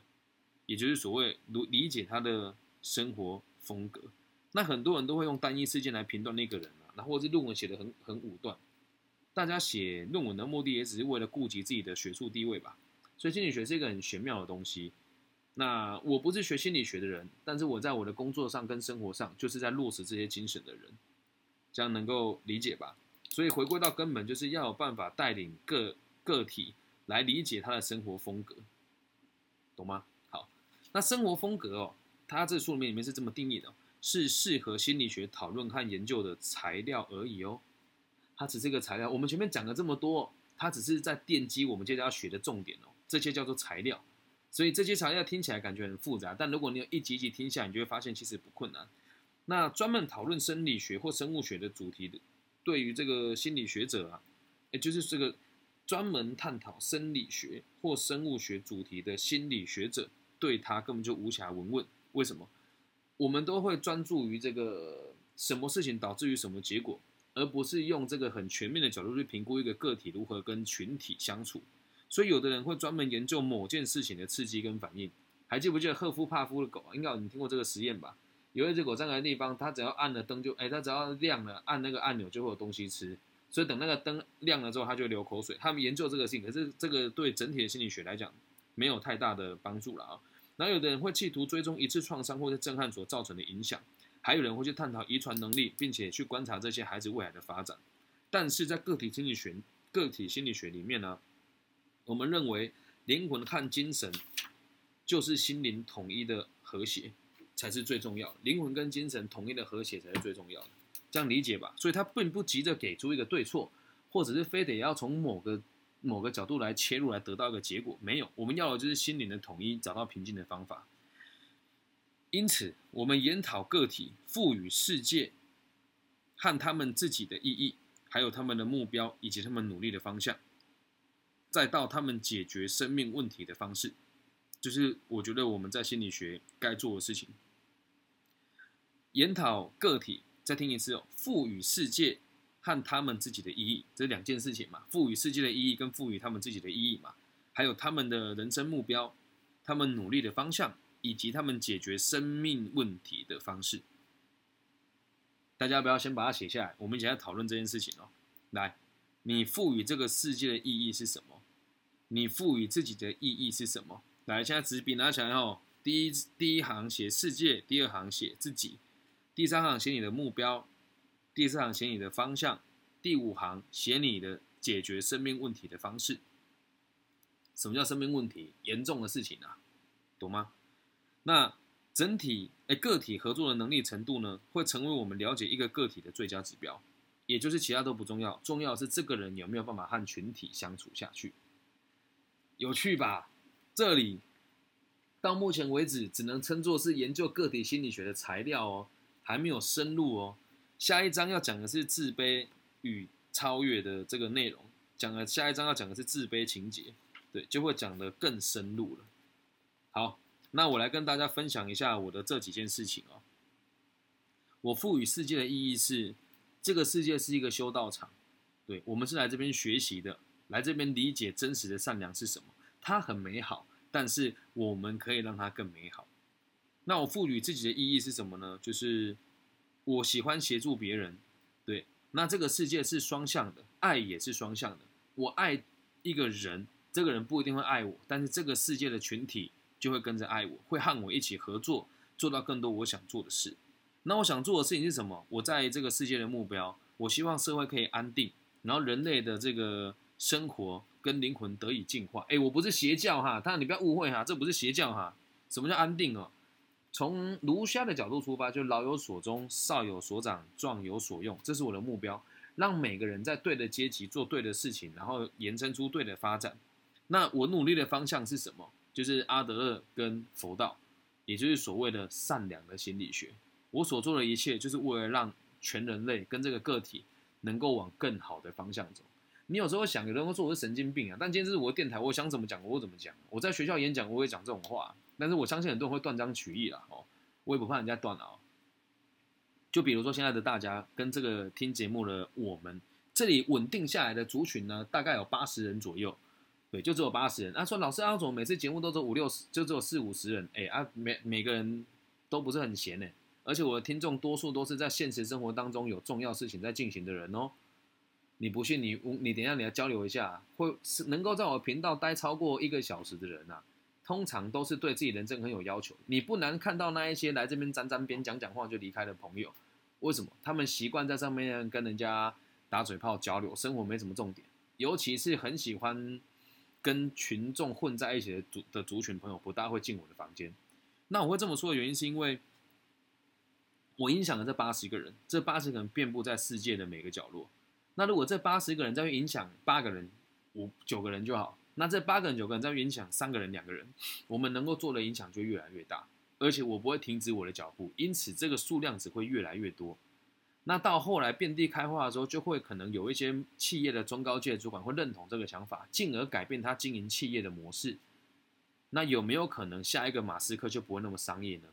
Speaker 1: 也就是所谓如理解他的生活风格。那很多人都会用单一事件来评断那个人啊，然后或者是论文写的很很武断。大家写论文的目的也只是为了顾及自己的学术地位吧。所以心理学是一个很玄妙的东西。那我不是学心理学的人，但是我在我的工作上跟生活上就是在落实这些精神的人。这样能够理解吧？所以回归到根本，就是要有办法带领个个体来理解他的生活风格，懂吗？好，那生活风格哦，它这书里面里面是这么定义的：是适合心理学讨论和研究的材料而已哦。它只是一个材料。我们前面讲了这么多，它只是在奠基我们接下来要学的重点哦。这些叫做材料。所以这些材料听起来感觉很复杂，但如果你有一集集听下，你就会发现其实不困难。那专门讨论生理学或生物学的主题的，对于这个心理学者啊，也就是这个专门探讨生理学或生物学主题的心理学者，对他根本就无暇闻问。为什么？我们都会专注于这个什么事情导致于什么结果，而不是用这个很全面的角度去评估一个个体如何跟群体相处。所以，有的人会专门研究某件事情的刺激跟反应。还记不记得赫夫帕夫的狗？应该你听过这个实验吧？有一只狗站在地方，它只要按了灯就，哎，它只要亮了，按那个按钮就会有东西吃。所以等那个灯亮了之后，它就流口水。他们研究这个性，可是这个对整体的心理学来讲没有太大的帮助了啊。然后有的人会企图追踪一次创伤或者震撼所造成的影响，还有人会去探讨遗传能力，并且去观察这些孩子未来的发展。但是在个体心理学个体心理学里面呢，我们认为灵魂和精神就是心灵统一的和谐。才是最重要，灵魂跟精神统一的和谐才是最重要的，这样理解吧。所以他并不急着给出一个对错，或者是非得要从某个某个角度来切入来得到一个结果，没有，我们要的就是心灵的统一，找到平静的方法。因此，我们研讨个体赋予世界和他们自己的意义，还有他们的目标以及他们努力的方向，再到他们解决生命问题的方式，就是我觉得我们在心理学该做的事情。研讨个体，再听一次哦，赋予世界和他们自己的意义，这两件事情嘛，赋予世界的意义跟赋予他们自己的意义嘛，还有他们的人生目标，他们努力的方向。以及他们解决生命问题的方式，大家不要先把它写下来，我们一起来讨论这件事情哦。来，你赋予这个世界的意义是什么？你赋予自己的意义是什么？来，现在纸笔拿起来哦。第一第一行写世界，第二行写自己，第三行写你的目标，第四行写你的方向，第五行写你的解决生命问题的方式。什么叫生命问题？严重的事情啊，懂吗？那整体诶个体合作的能力程度呢，会成为我们了解一个个体的最佳指标，也就是其他都不重要，重要是这个人有没有办法和群体相处下去。有趣吧？这里到目前为止只能称作是研究个体心理学的材料哦，还没有深入哦。下一章要讲的是自卑与超越的这个内容，讲了下一章要讲的是自卑情节，对，就会讲得更深入了。好。那我来跟大家分享一下我的这几件事情哦。我赋予世界的意义是，这个世界是一个修道场，对我们是来这边学习的，来这边理解真实的善良是什么。它很美好，但是我们可以让它更美好。那我赋予自己的意义是什么呢？就是我喜欢协助别人，对。那这个世界是双向的，爱也是双向的。我爱一个人，这个人不一定会爱我，但是这个世界的群体。就会跟着爱我，会和我一起合作，做到更多我想做的事。那我想做的事情是什么？我在这个世界的目标，我希望社会可以安定，然后人类的这个生活跟灵魂得以进化。哎，我不是邪教哈，但你不要误会哈，这不是邪教哈。什么叫安定哦？从儒家的角度出发，就老有所终，少有所长，壮有所用，这是我的目标，让每个人在对的阶级做对的事情，然后延伸出对的发展。那我努力的方向是什么？就是阿德勒跟佛道，也就是所谓的善良的心理学。我所做的一切，就是为了让全人类跟这个个体能够往更好的方向走。你有时候想，有人会说我是神经病啊，但今天这是我的电台，我想怎么讲我怎么讲。我在学校演讲，我会讲这种话，但是我相信很多人会断章取义啦，哦，我也不怕人家断啊。就比如说现在的大家跟这个听节目的我们，这里稳定下来的族群呢，大概有八十人左右。对，就只有八十人。他说：“老师，阿总每次节目都只有五六十，就只有四五十人。哎啊，每每个人都不是很闲呢。而且我的听众多数都是在现实生活当中有重要事情在进行的人哦。你不信，你你等一下你来交流一下，会是能够在我频道待超过一个小时的人啊，通常都是对自己人生很有要求。你不难看到那一些来这边沾沾边、讲讲话就离开的朋友，为什么？他们习惯在上面跟人家打嘴炮交流，生活没什么重点，尤其是很喜欢。”跟群众混在一起的族的族群朋友不大会进我的房间。那我会这么说的原因是因为，我影响了这八十个人，这八十个人遍布在世界的每个角落。那如果这八十个人再去影响八个人、五九个人就好，那这八个人、九个人再影响三个人、两个人，我们能够做的影响就越来越大，而且我不会停止我的脚步，因此这个数量只会越来越多。那到后来遍地开花的时候，就会可能有一些企业的中高阶主管会认同这个想法，进而改变他经营企业的模式。那有没有可能下一个马斯克就不会那么商业呢？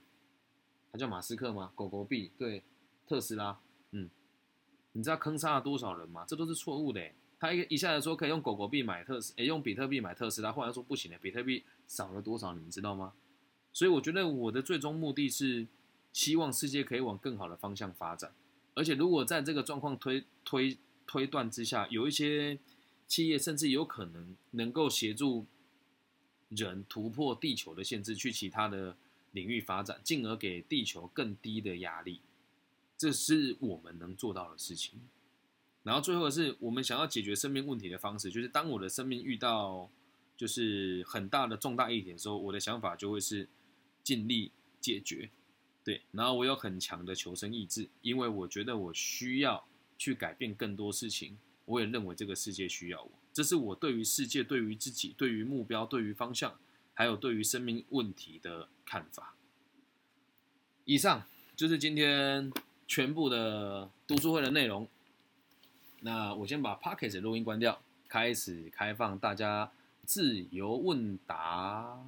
Speaker 1: 他叫马斯克吗？狗狗币对，特斯拉，你知道坑杀了多少人吗？这都是错误的。他一一下子说可以用狗狗币买特斯，诶，用比特币买特斯拉，后来说不行的，比特币少了多少，你们知道吗？所以我觉得我的最终目的是希望世界可以往更好的方向发展。而且，如果在这个状况推推推断之下，有一些企业甚至有可能能够协助人突破地球的限制，去其他的领域发展，进而给地球更低的压力，这是我们能做到的事情。然后最后是我们想要解决生命问题的方式，就是当我的生命遇到就是很大的重大一点的时候，我的想法就会是尽力解决。对，然后我有很强的求生意志，因为我觉得我需要去改变更多事情，我也认为这个世界需要我。这是我对于世界、对于自己、对于目标、对于方向，还有对于生命问题的看法。以上就是今天全部的读书会的内容。那我先把 Pocket 录音关掉，开始开放大家自由问答。